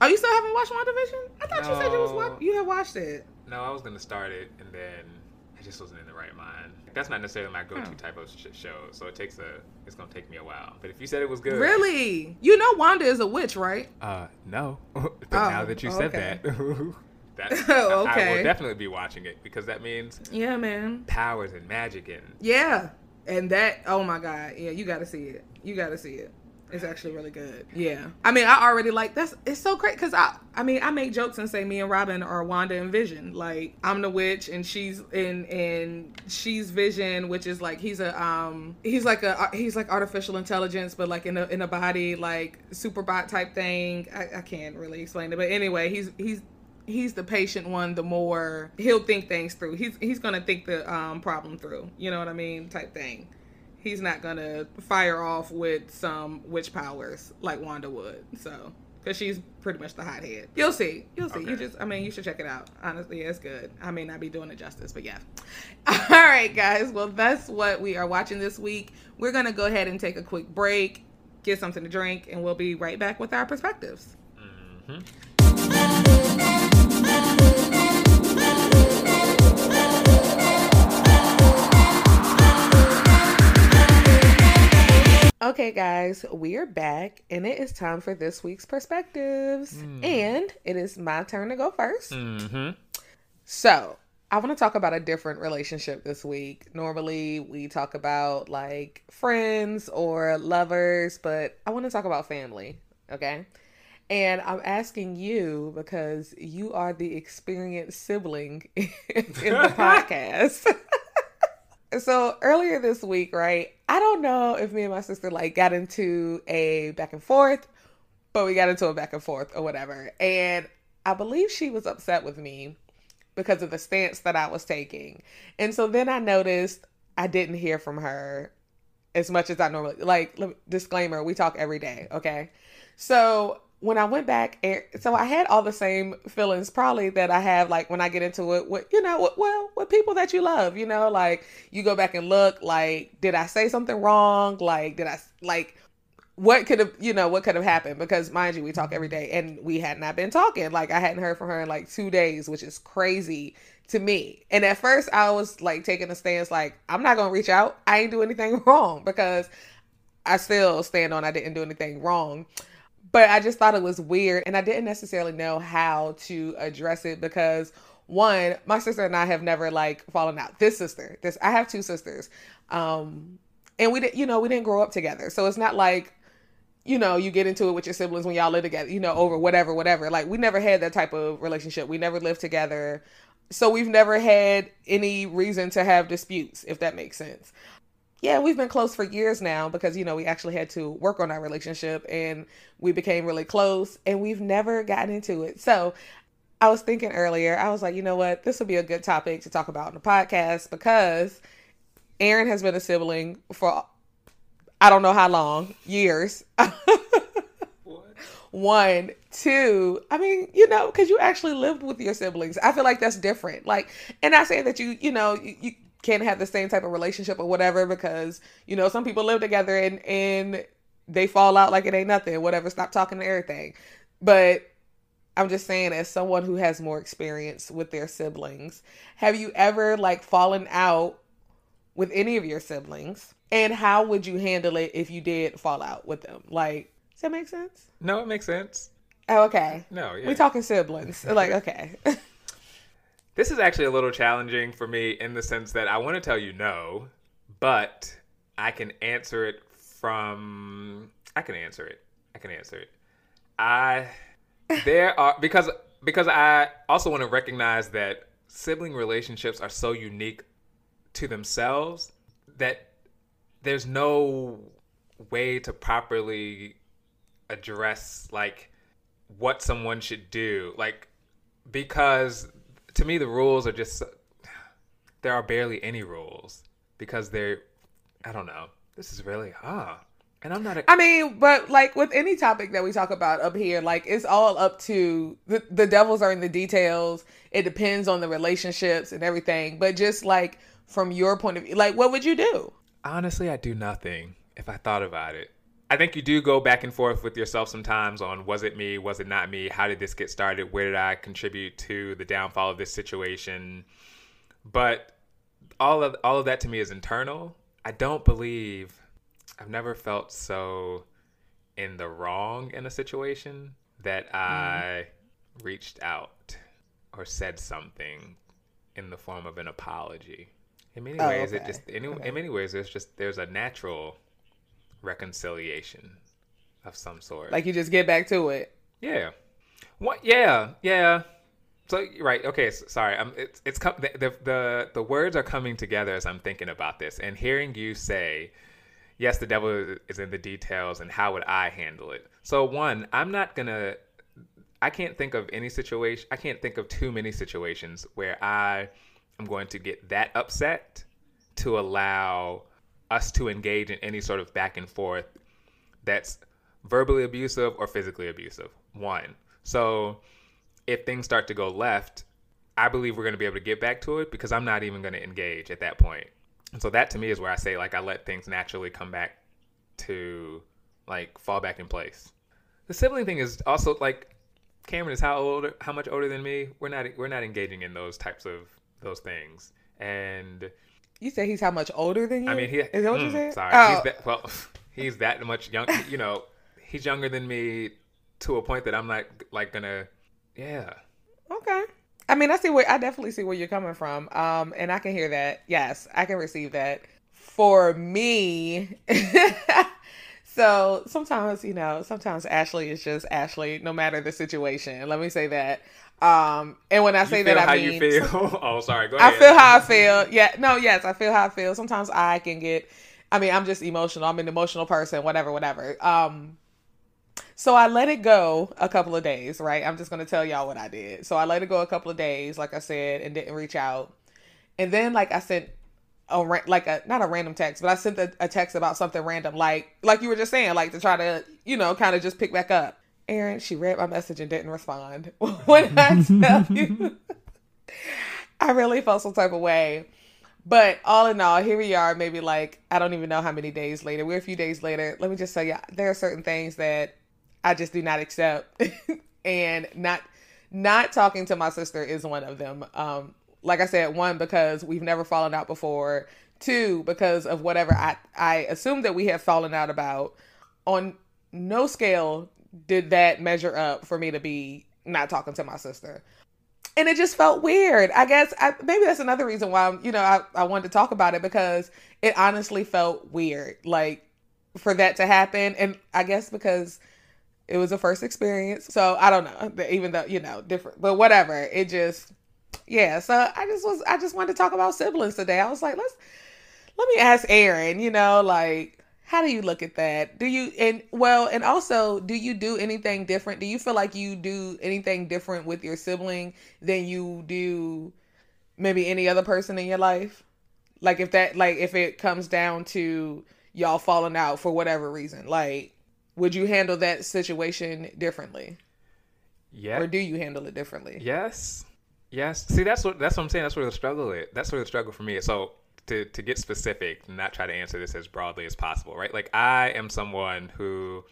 oh, you still haven't watched WandaVision? I thought no. you said you was you had watched it.
No, I was gonna start it and then just wasn't in the right mind that's not necessarily my go-to type of sh- show. So it takes a it's gonna take me a while. But if you said it was good,
really, you know Wanda is a witch, right?
Uh, no. [LAUGHS] but oh, now that you said okay. that. [LAUGHS] that [LAUGHS] oh, okay. I, I will definitely be watching it because that means
yeah, man,
powers and magic and
yeah, and that oh my god, yeah, you got to see it. You got to see it. It's actually really good. Yeah. I mean, I already like that's it's so great because I I mean I make jokes and say me and Robin are Wanda and Vision. Like I'm the witch and she's in and she's Vision, which is like he's a um he's like a he's like artificial intelligence, but like in a in a body like super bot type thing. I, I can't really explain it, but anyway, he's he's he's the patient one the more he'll think things through he's he's gonna think the um problem through you know what i mean type thing he's not gonna fire off with some witch powers like Wanda would. So, because she's pretty much the hothead. You'll see. You'll see. Okay. You just, I mean, you should check it out. Honestly, it's good. I may not be doing it justice, but yeah. [LAUGHS] All right, guys. Well, that's what we are watching this week. We're gonna go ahead and take a quick break, get something to drink, and we'll be right back with our perspectives. Mm-hmm. Okay, guys, we are back, and it is time for this week's perspectives. Mm. And it is my turn to go 1st mm-hmm. So, I want to talk about a different relationship this week. Normally, we talk about like friends or lovers, but I want to talk about family, okay? And I'm asking you because you are the experienced sibling [LAUGHS] in the [LAUGHS] podcast. So earlier this week, right? I don't know if me and my sister like got into a back and forth, but we got into a back and forth or whatever. And I believe she was upset with me because of the stance that I was taking. And so then I noticed I didn't hear from her as much as I normally like disclaimer, we talk every day, okay? So when I went back, and so I had all the same feelings probably that I have like when I get into it with, you know, well, with people that you love, you know, like you go back and look, like, did I say something wrong? Like, did I, like, what could have, you know, what could have happened? Because mind you, we talk every day and we had not been talking. Like, I hadn't heard from her in like two days, which is crazy to me. And at first, I was like taking a stance, like, I'm not to reach out. I ain't do anything [LAUGHS] wrong because I still stand on I didn't do anything wrong but I just thought it was weird and I didn't necessarily know how to address it because one, my sister and I have never like fallen out. This sister, this I have two sisters. Um and we didn't you know, we didn't grow up together. So it's not like you know, you get into it with your siblings when y'all live together, you know, over whatever, whatever. Like we never had that type of relationship. We never lived together. So we've never had any reason to have disputes, if that makes sense. Yeah, we've been close for years now because, you know, we actually had to work on our relationship and we became really close and we've never gotten into it. So I was thinking earlier, I was like, you know what? This would be a good topic to talk about in the podcast because Aaron has been a sibling for I don't know how long, years. [LAUGHS] One, two, I mean, you know, because you actually lived with your siblings. I feel like that's different. Like, and I say that you, you know, you, you can't have the same type of relationship or whatever because, you know, some people live together and, and they fall out like it ain't nothing, whatever, stop talking to everything. But I'm just saying, as someone who has more experience with their siblings, have you ever like fallen out with any of your siblings? And how would you handle it if you did fall out with them? Like, does that make sense?
No, it makes sense.
Oh, okay.
No, yeah.
We talking siblings. like, okay. [LAUGHS]
this is actually a little challenging for me in the sense that I want to tell you no, but I can answer it from I can answer it. I can answer it. I [LAUGHS] there are because because I also want to recognize that sibling relationships are so unique to themselves that there's no way to properly address like what someone should do like because to me the rules are just there are barely any rules because they're i don't know. This is really ah and i'm not
a- I mean but like with any topic that we talk about up here like it's all up to the, the devils are in the details. It depends on the relationships and everything. But just like from your point of view like what would you do?
Honestly i do nothing if i thought about it I think you do go back and forth with yourself sometimes on was it me, was it not me, how did this get started, where did I contribute to the downfall of this situation. But all of all of that to me is internal. I don't believe I've never felt so in the wrong in a situation that mm-hmm. I mm. reached out or said something in the form of an apology. In many oh, ways, okay. it just in, okay. in many ways there's just there's a natural reconciliation of some sort.
Like you just get back to it.
Yeah. What? Yeah. Yeah. So right. Okay. So, sorry. I'm. It's. It's. The, the the the words are coming together as I'm thinking about this and hearing you say, "Yes, the devil is in the details," and how would I handle it? So one, I'm not gonna. I can't think of any situation. I can't think of too many situations where I am going to get that upset to allow us to engage in any sort of back and forth that's verbally abusive or physically abusive. One. So if things start to go left, I believe we're going to be able to get back to it because I'm not even going to engage at that point. And so that to me is where I say like I let things naturally come back to like fall back in place. The sibling thing is also like Cameron is how old how much older than me. We're not we're not engaging in those types of those things. And
you say he's how much older than you?
I mean, he
is that what
mm,
you said?
Sorry, oh. he's that, well, [LAUGHS] he's that much young. You know, he's younger than me to a point that I'm not like gonna. Yeah.
Okay. I mean, I see where I definitely see where you're coming from. Um, and I can hear that. Yes, I can receive that. For me, [LAUGHS] so sometimes you know, sometimes Ashley is just Ashley, no matter the situation. Let me say that. Um, and when I say that, I mean,
you feel. [LAUGHS] oh, sorry. Go ahead.
I feel how I feel. Yeah, no, yes, I feel how I feel. Sometimes I can get. I mean, I'm just emotional. I'm an emotional person. Whatever, whatever. Um, so I let it go a couple of days. Right. I'm just gonna tell y'all what I did. So I let it go a couple of days, like I said, and didn't reach out. And then, like I sent a like a not a random text, but I sent a, a text about something random, like like you were just saying, like to try to you know kind of just pick back up. Aaron, she read my message and didn't respond. [LAUGHS] when I tell you, [LAUGHS] I really felt some type of way. But all in all, here we are, maybe like, I don't even know how many days later. We're a few days later. Let me just tell yeah, there are certain things that I just do not accept. [LAUGHS] and not not talking to my sister is one of them. Um, like I said, one, because we've never fallen out before. Two, because of whatever I, I assume that we have fallen out about. On no scale did that measure up for me to be not talking to my sister? And it just felt weird. I guess I, maybe that's another reason why I'm, you know I, I wanted to talk about it because it honestly felt weird. Like for that to happen. And I guess because it was a first experience. So I don't know, even though, you know, different, but whatever. It just, yeah. So I just was, I just wanted to talk about siblings today. I was like, let's, let me ask Aaron, you know, like, how do you look at that? Do you, and well, and also, do you do anything different? Do you feel like you do anything different with your sibling than you do maybe any other person in your life? Like, if that, like, if it comes down to y'all falling out for whatever reason, like, would you handle that situation differently?
Yeah.
Or do you handle it differently?
Yes. Yes. See, that's what that's what I'm saying. That's where the struggle is. That's where the struggle for me is. So to to get specific, not try to answer this as broadly as possible, right? Like I am someone who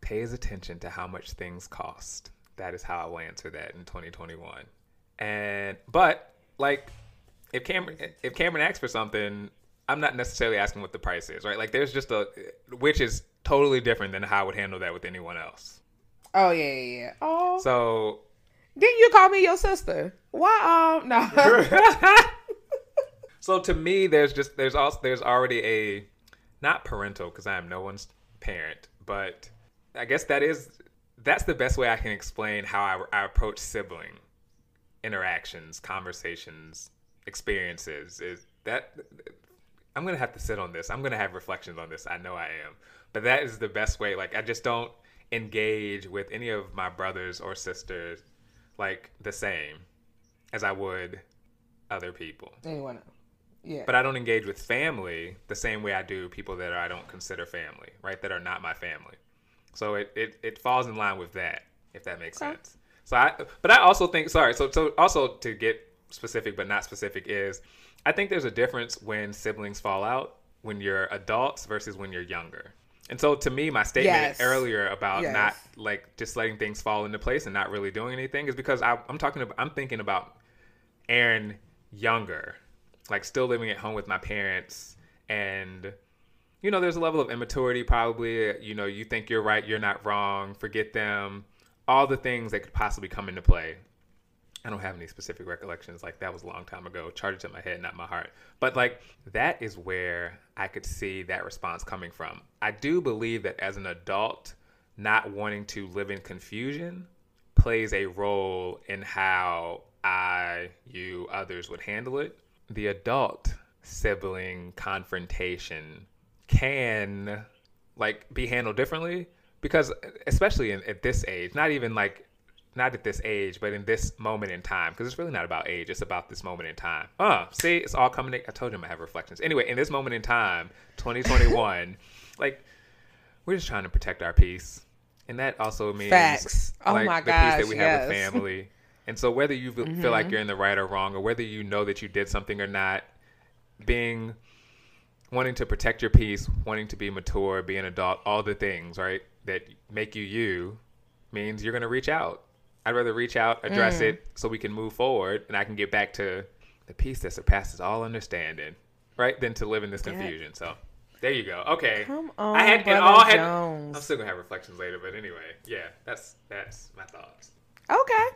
pays attention to how much things cost. That is how I will answer that in 2021. And but like if Cameron if Cameron asks for something, I'm not necessarily asking what the price is, right? Like there's just a which is totally different than how I would handle that with anyone else.
Oh yeah, yeah, yeah. Oh.
So
didn't you call me your sister? Why? Um, no. [LAUGHS] [LAUGHS]
so to me, there's just there's also there's already a not parental because I am no one's parent, but I guess that is that's the best way I can explain how I, I approach sibling interactions, conversations, experiences. Is that I'm gonna have to sit on this. I'm gonna have reflections on this. I know I am, but that is the best way. Like I just don't engage with any of my brothers or sisters like the same as I would other people.
Anyone Yeah.
But I don't engage with family the same way I do people that I don't consider family, right? That are not my family. So it, it, it falls in line with that, if that makes okay. sense. So I but I also think sorry, so so also to get specific but not specific is I think there's a difference when siblings fall out when you're adults versus when you're younger. And so to me, my statement yes. earlier about yes. not like just letting things fall into place and not really doing anything is because I, am talking about I'm thinking about Aaron younger, like still living at home with my parents, and you know there's a level of immaturity probably. You know you think you're right, you're not wrong, forget them, all the things that could possibly come into play. I don't have any specific recollections. Like that was a long time ago. Charged to my head, not my heart. But like that is where I could see that response coming from. I do believe that as an adult, not wanting to live in confusion plays a role in how I, you, others would handle it. The adult sibling confrontation can like be handled differently because especially in, at this age, not even like not at this age, but in this moment in time, because it's really not about age, it's about this moment in time. Uh, see, it's all coming. I told him I have reflections. Anyway, in this moment in time, 2021, [LAUGHS] like we're just trying to protect our peace, and that also means
facts. Oh
like,
my
the
gosh,
peace that we
yes.
have with [LAUGHS] family. And so, whether you mm-hmm. feel like mm-hmm. you're in the right or wrong, or whether you know that you did something or not, being wanting to protect your peace, wanting to be mature, be an adult, all the things, right, that make you you, means you're going to reach out I'd rather reach out, address mm. it, so we can move forward, and I can get back to the peace that surpasses all understanding, right? Than to live in this confusion. So there you go. Okay.
Come on,
I had
Brother
all had.
Jones.
I'm still gonna have reflections later, but anyway, yeah, that's that's my thoughts.
Okay.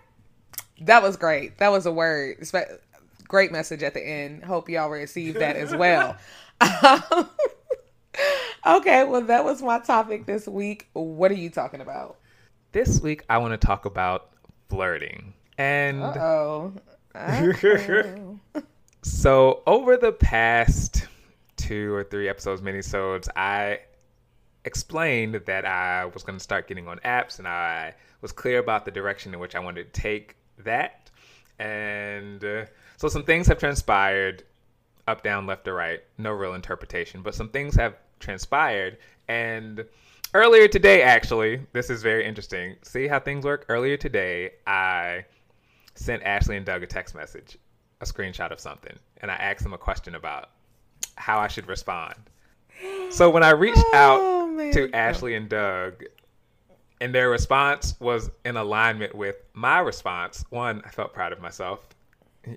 That was great. That was a word. Great message at the end. Hope y'all received that as well. [LAUGHS] [LAUGHS] okay, well, that was my topic this week. What are you talking about?
This week, I want to talk about flirting. And
oh. [LAUGHS]
so over the past two or three episodes, minisodes, I explained that I was going to start getting on apps, and I was clear about the direction in which I wanted to take that. And uh, so some things have transpired, up, down, left, or right. No real interpretation, but some things have transpired, and Earlier today, actually, this is very interesting. See how things work? Earlier today, I sent Ashley and Doug a text message, a screenshot of something, and I asked them a question about how I should respond. So when I reached
oh,
out to Ashley and Doug, and their response was in alignment with my response, one, I felt proud of myself.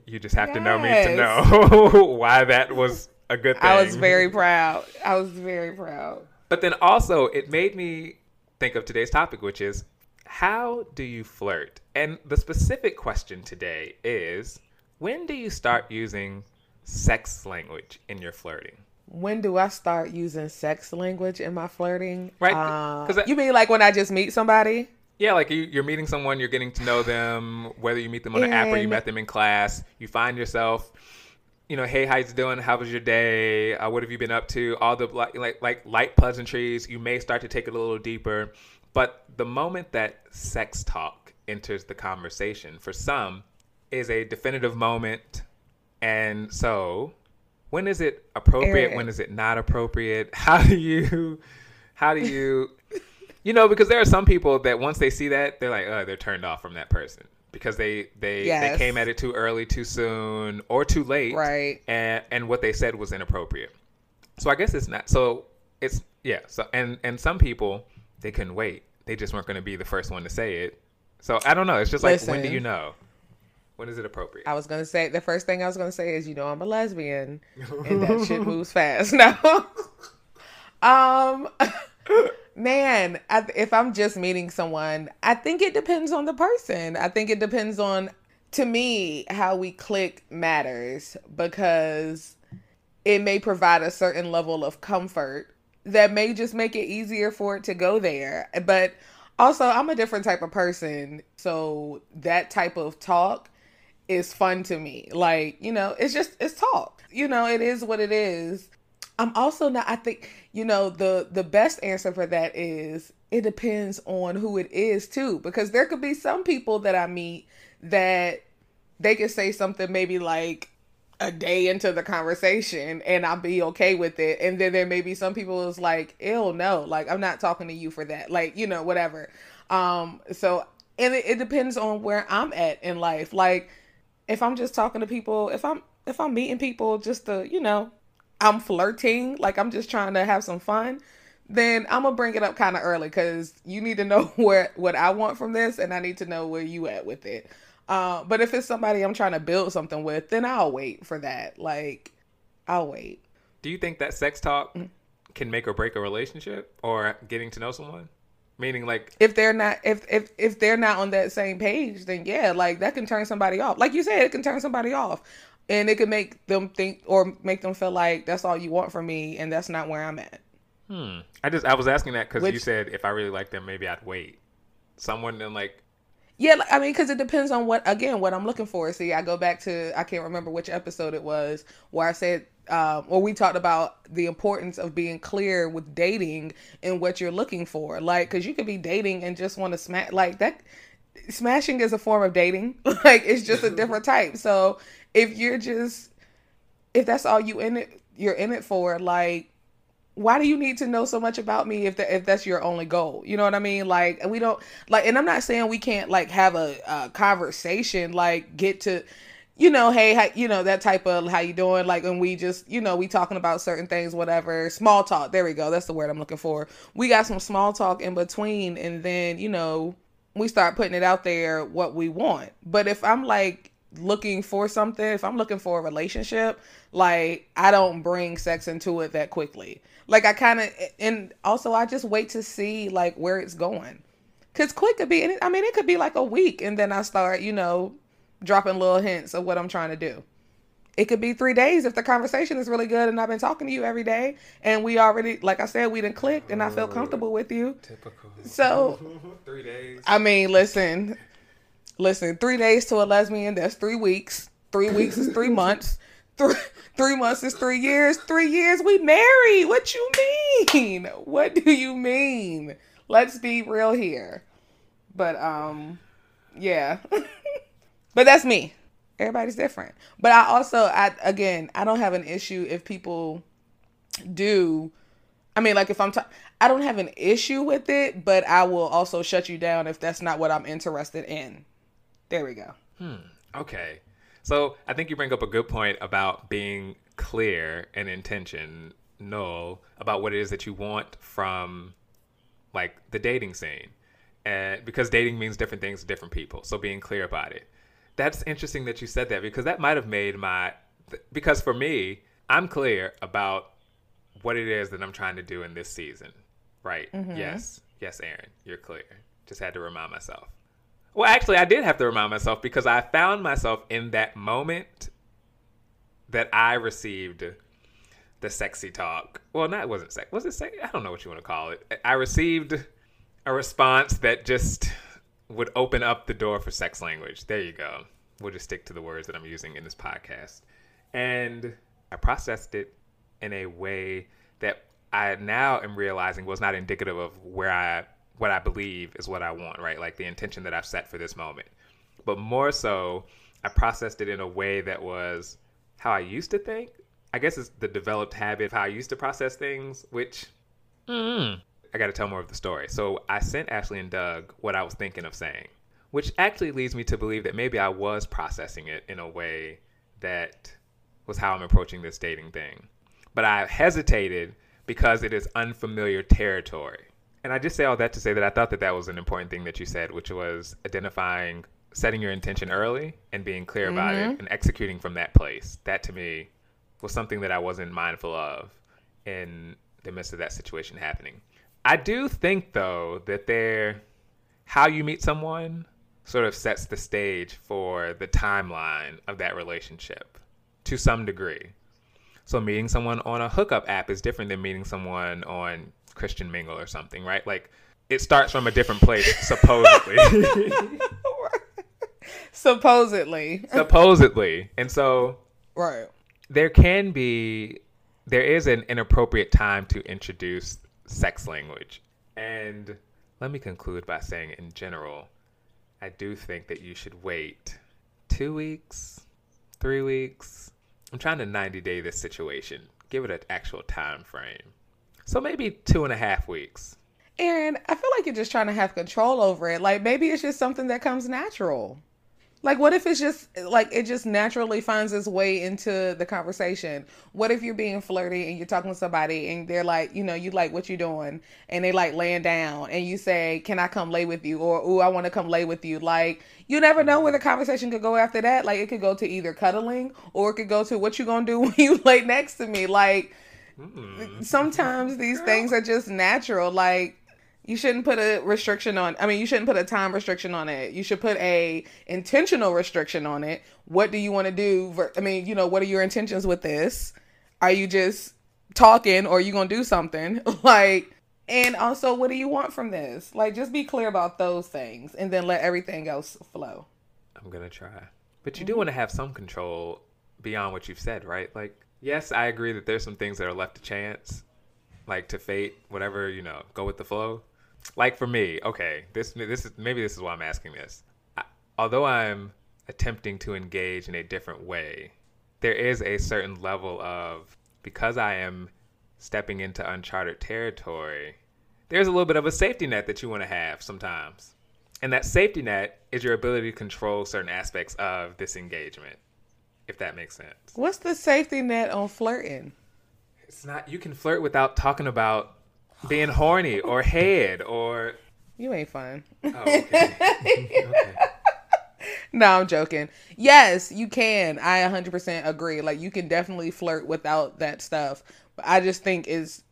You just have yes. to know me to know [LAUGHS] why that was a good thing.
I was very proud. I was very proud.
But then also, it made me think of today's topic, which is how do you flirt? And the specific question today is when do you start using sex language in your flirting?
When do I start using sex language in my flirting?
Right,
Uh, you mean like when I just meet somebody?
Yeah, like you, you're meeting someone, you're getting to know them, whether you meet them on an app or you met them in class, you find yourself, you know, hey, how you doing? How was your day? Uh, what have you been up to? All the like, like light pleasantries. You may start to take it a little deeper, but the moment that sex talk enters the conversation, for some, is a definitive moment. And so, when is it appropriate?
Eric.
When is it not appropriate? [LAUGHS] How do you, how do you? You know, because there are some people that once they see that, they're like, oh, they're turned off from that person because they they
Yes.
they came at it too early, too soon, or too late,
Right.
And and what they said was inappropriate. So I guess it's not. So it's yeah. So and and some people they couldn't wait. They just weren't going to be the first one to say it. So I don't know. It's just like when do you know? When is it appropriate?
I was gonna say the first thing I was gonna say is you know I'm a lesbian and that shit [LAUGHS] moves fast. [LAUGHS] No. um [LAUGHS] man, I, if I'm just meeting someone, I think it depends on the person. I think it depends on to me how we click matters because it may provide a certain level of comfort that may just make it easier for it to go there. But also, I'm a different type of person, so that type of talk is fun to me. Like, you know, it's just it's talk. You know, it is what it is. I'm also not I think, you know, the the best answer for that is it depends on who it is too because there could be some people that I meet that they could say something maybe like a day into the conversation and I'll be okay with it. And then there may be some people is like, ill no, like I'm not talking to you for that. Like, you know, whatever. Um, so and it, it depends on where I'm at in life. Like if I'm just talking to people, if I'm if I'm meeting people just to, you know, I'm flirting, like I'm just trying to have some fun, then I'm gonna bring it up kind of early because you need to know [LAUGHS] where what I want from this, and I need to know where you at with it. Uh, but if it's somebody I'm trying to build something with, then I'll wait for that. Like, I'll wait.
Do you think that sex talk
Mm.
can make or break a relationship or getting to know someone? Meaning, like,
If they're not, if if if they're not on that same page, then yeah, like that can turn somebody off. Like you said, it can turn somebody off, and it could make them think or make them feel like that's all you want from me, and that's not where I'm at.
hmm. I just I was asking that because you said if I really like them, maybe I'd wait. Someone then like
Yeah, I mean, because it depends on what again what I'm looking for. See, I go back to I can't remember which episode it was where I said, um, or we talked about the importance of being clear with dating and what you're looking for. Like, because you could be dating and just want to smash like that. Smashing is a form of dating. [LAUGHS] like, it's just a different type. So if you're just if that's all you in it, you're in it for. Like, why do you need to know so much about me if that if that's your only goal? You know what I mean? Like we don't like and I'm not saying we can't like have a, a conversation like get to you know, hey, how, you know that type of how you doing? Like, and we just, you know, we talking about certain things, whatever. Small talk. There we go. That's the word I'm looking for. We got some small talk in between, and then you know, we start putting it out there what we want. But if I'm like looking for something, if I'm looking for a relationship, like I don't bring sex into it that quickly. Like I kind of, and also I just wait to see like where it's going. Cause quick could be, I mean, it could be like a week, and then I start, you know, dropping little hints of what I'm trying to do. It could be three days if the conversation is really good, and I've been talking to you every day, and we already, like I said, we didn't clicked, and I felt comfortable with you.
typical.
So [LAUGHS]
Three days.
I mean, listen, listen. Three days to a lesbian, that's three weeks. Three weeks is three [LAUGHS] months. Three three months is three years. Three years we married. What you mean? What do you mean? Let's be real here. But um, yeah. [LAUGHS] but that's me. Everybody's different. But I also, I again, I don't have an issue if people do I mean, like if I'm, ta- I don't have an issue with it, but I will also shut you down if that's not what I'm interested in. There we go. Hmm.
Okay. So I think you bring up a good point about being clear and intentional about what it is that you want from like the dating scene. And because dating means different things to different people. So being clear about it. That's interesting that you said that because that might have made my because for me, I'm clear about what it is that I'm trying to do in this season. Right? Mm-hmm. Yes. Yes, Aaron, you're clear. Just had to remind myself. Well, actually, I did have to remind myself because I found myself in that moment that I received the sexy talk. Well, not wasn't sex. Was it sexy? I don't know what you want to call it. I received a response that just would open up the door for sex language. There you go. We'll just stick to the words that I'm using in this podcast. And I processed it in a way that I now am realizing was not indicative of where I what I believe is what I want, right? Like the intention that I've set for this moment. But more so, I processed it in a way that was how I used to think. I guess it's the developed habit of how I used to process things, which mm, I got to tell more of the story. So I sent Ashley and Doug what I was thinking of saying, which actually leads me to believe that maybe I was processing it in a way that was how I'm approaching this dating thing. But I hesitated because it is unfamiliar territory. And I just say all that to say that I thought that that was an important thing that you said, which was identifying, setting your intention early and being clear mm-hmm. about it mm-hmm. and executing from that place. That to me was something that I wasn't mindful of in the midst of that situation happening. I do think though that there how you meet someone sort of sets the stage for the timeline of that relationship to some degree. So meeting someone on a hookup app is different than meeting someone on Christian Mingle or something, right? Like it starts from a different place, [LAUGHS] supposedly. [LAUGHS]
supposedly.
supposedly. And so
Right.
There can be there is an inappropriate time to introduce sex language. And let me conclude by saying in general, I do think that you should wait two weeks, three weeks. I'm trying to 90 day this situation. Give it an actual time frame. So maybe two and a half weeks.
Aaron, I feel like you're just trying to have control over it. Like maybe it's just something that comes natural. Like, what if it's just like it just naturally finds its way into the conversation? What if you're being flirty and you're talking to somebody and they're like, you know, you like what you're doing, and they like laying down, and you say, "Can I come lay with you?" or "Ooh, I want to come lay with you." Like, you never know where the conversation could go after that. Like, it could go to either cuddling or it could go to what you gonna do [LAUGHS] when you lay next to me. Like, mm. sometimes these things are just natural. Like you shouldn't put a restriction on i mean you shouldn't put a time restriction on it. You should put a intentional restriction on it. What do you want to do i mean you know what are your intentions with this? Are you just talking or are you gonna do something? [LAUGHS] Like and also what do you want from this? Like just be clear about those things and then let everything else flow.
I'm gonna try. But you do want to have some control beyond what you've said right? Like yes i agree that there's some things that are left to chance like to fate whatever you know go with the flow like for me, okay, this this is maybe this is why I'm asking this. I, although I'm attempting to engage in a different way, there is a certain level of because I am stepping into uncharted territory. There's a little bit of a safety net that you want to have sometimes. And that safety net is your ability to control certain aspects of this engagement, if that makes sense.
What's the safety net on flirting?
It's not, you can flirt without talking about being horny or head or
you ain't fun. Oh, okay. [LAUGHS] okay. No, I'm joking. Yes, you can. I 100% agree. Like you can definitely flirt without that stuff. But I just think is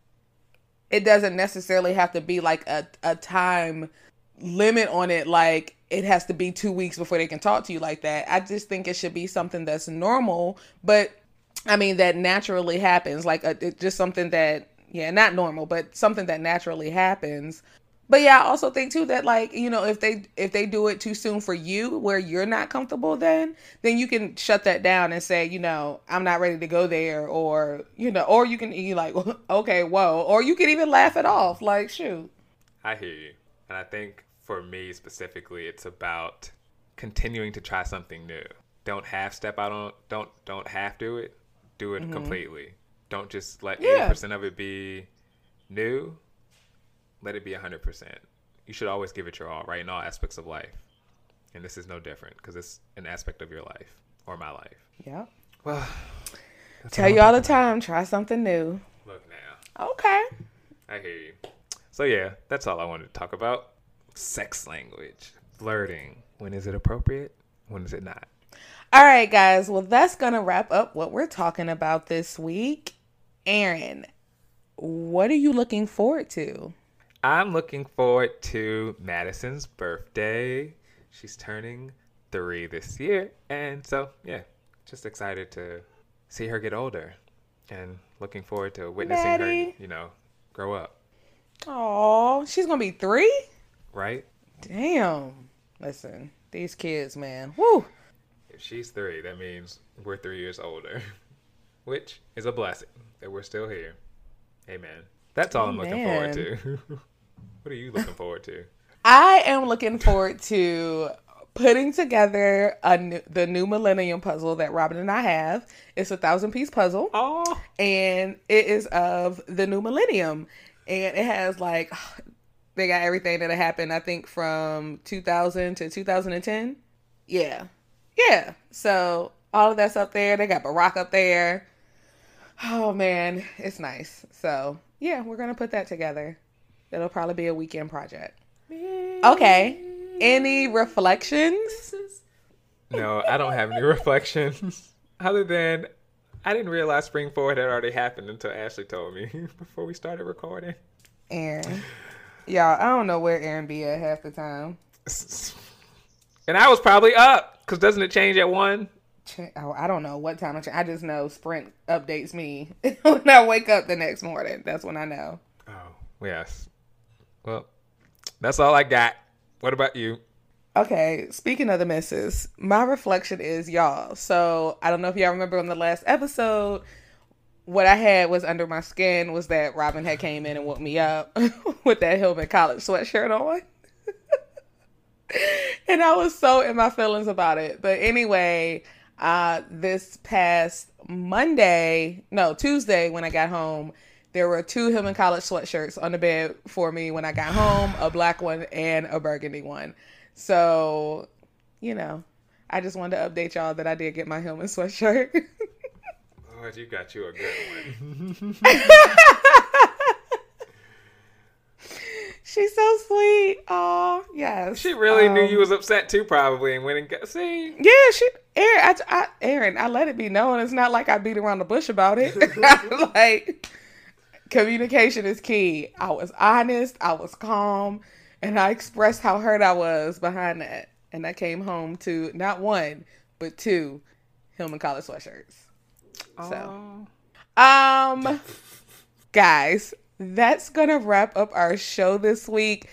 it doesn't necessarily have to be like a a time limit on it like it has to be 2 weeks before they can talk to you like that. I just think it should be something that's normal, but I mean that naturally happens like a, it, just something that yeah, not normal, but something that naturally happens. But yeah, I also think too that like, you know, if they if they do it too soon for you where you're not comfortable then, then you can shut that down and say, you know, I'm not ready to go there or, you know, or you can be like, [LAUGHS] okay, whoa, or you can even laugh it off like, shoot.
I hear you. And I think for me specifically, it's about continuing to try something new. Don't half step out on don't don't half do it. Do it mm-hmm. completely. Don't just let eighty percent of it be new. Let it be hundred percent. You should always give it your all, right, in all aspects of life. And this is no different because it's an aspect of your life or my life.
Yeah. [SIGHS]
Well,
tell you all the time. Try something new.
Look now.
Okay.
I hear you. So yeah, that's all I wanted to talk about. Sex language, flirting. When is it appropriate? When is it not?
All right, guys. Well, that's going to wrap up what we're talking about this week. Aaron, what are you looking forward to?
I'm looking forward to Madison's birthday. She's turning three this year. And so, yeah, just excited to see her get older and looking forward to witnessing
Maddie.
her, you know, grow up.
Oh, she's gonna be three.
Right?
Damn. Listen, these kids, man. Woo.
If she's three, that means we're three years older, [LAUGHS] which is a blessing that we're still here. Amen. That's all I'm looking forward to. [LAUGHS] what are you looking forward to?
I am looking forward to putting together a new, the new Millennium puzzle that Robin and I have. It's a thousand piece puzzle,
Oh,
and it is of the new Millennium, and it has like [SIGHS] they got everything that happened. I think from 2000 to 2010. Yeah, yeah. So all of that's up there. They got Barack up there. Oh man, it's nice. So yeah, we're gonna put that together. It'll probably be a weekend project. Okay. Any reflections?
no, I don't have any [LAUGHS] reflections other than I didn't realize Spring Forward had already happened until Ashley told me [LAUGHS] before we started recording.
Aaron. Y'all, I don't know where Aaron be at half the time.
And I was probably up because doesn't it change at one?
Oh, I don't know what time. I just know Sprint updates me [LAUGHS] when I wake up the next morning. That's when I know.
Oh, yes. Well, that's all I got. What about you?
Okay, speaking of the misses, my reflection is y'all. So I don't know if y'all remember on the last episode, what I had was under my skin was that Robin had came in and woke me up [LAUGHS] with that Hillman College sweatshirt on. [LAUGHS] and I was so in my feelings about it. But anyway, uh this past Monday, no, Tuesday when I got home, there were two Hillman College sweatshirts on the bed for me when I got home, a black one and a burgundy one. So, you know, I just wanted to update y'all that I did get my Hillman sweatshirt. [LAUGHS]
Lord, you got you a good one. [LAUGHS]
She's so sweet. Oh, yes.
she really knew
Um,
you was upset too, probably, and went and got. See,
Yeah, she Aaron, I, I, Aaron, I let it be known. It's not like I beat around the bush about it. [LAUGHS] [LAUGHS] like communication is key. I was honest, I was calm, and I expressed how hurt I was behind that. And I came home to not one, but two Hillman College sweatshirts. So, um, guys, that's gonna wrap up our show this week.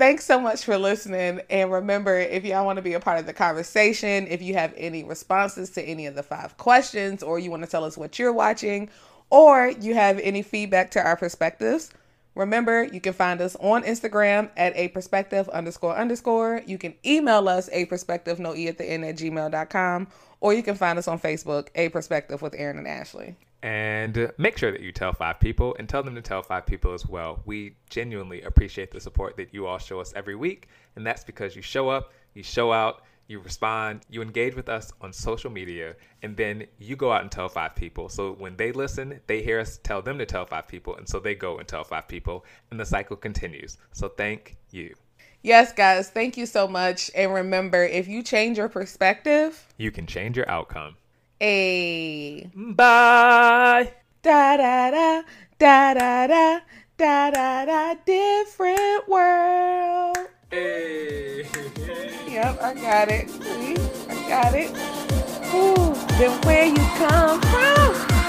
Thanks so much for listening. And remember, if y'all want to be a part of the conversation, if you have any responses to any of the five questions, or you want to tell us what you're watching, or you have any feedback to our perspectives, remember you can find us on Instagram at a perspective underscore underscore. You can email us a perspective no e at the end at gmail.com, or you can find us on Facebook, a perspective with Aaron and Ashley.
And make sure that you tell five people and tell them to tell five people as well. We genuinely appreciate the support that you all show us every week. And that's because you show up, you show out, you respond, you engage with us on social media, and then you go out and tell five people. So when they listen, they hear us tell them to tell five people. And so they go and tell five people, and the cycle continues. So thank you.
Yes, guys, thank you so much. And remember, if you change your perspective,
You can change your outcome.
A
Bye.
da da da da da da da da da different world.
Hey.
Yep, I got it. See, I got it. Ooh, then where you come from?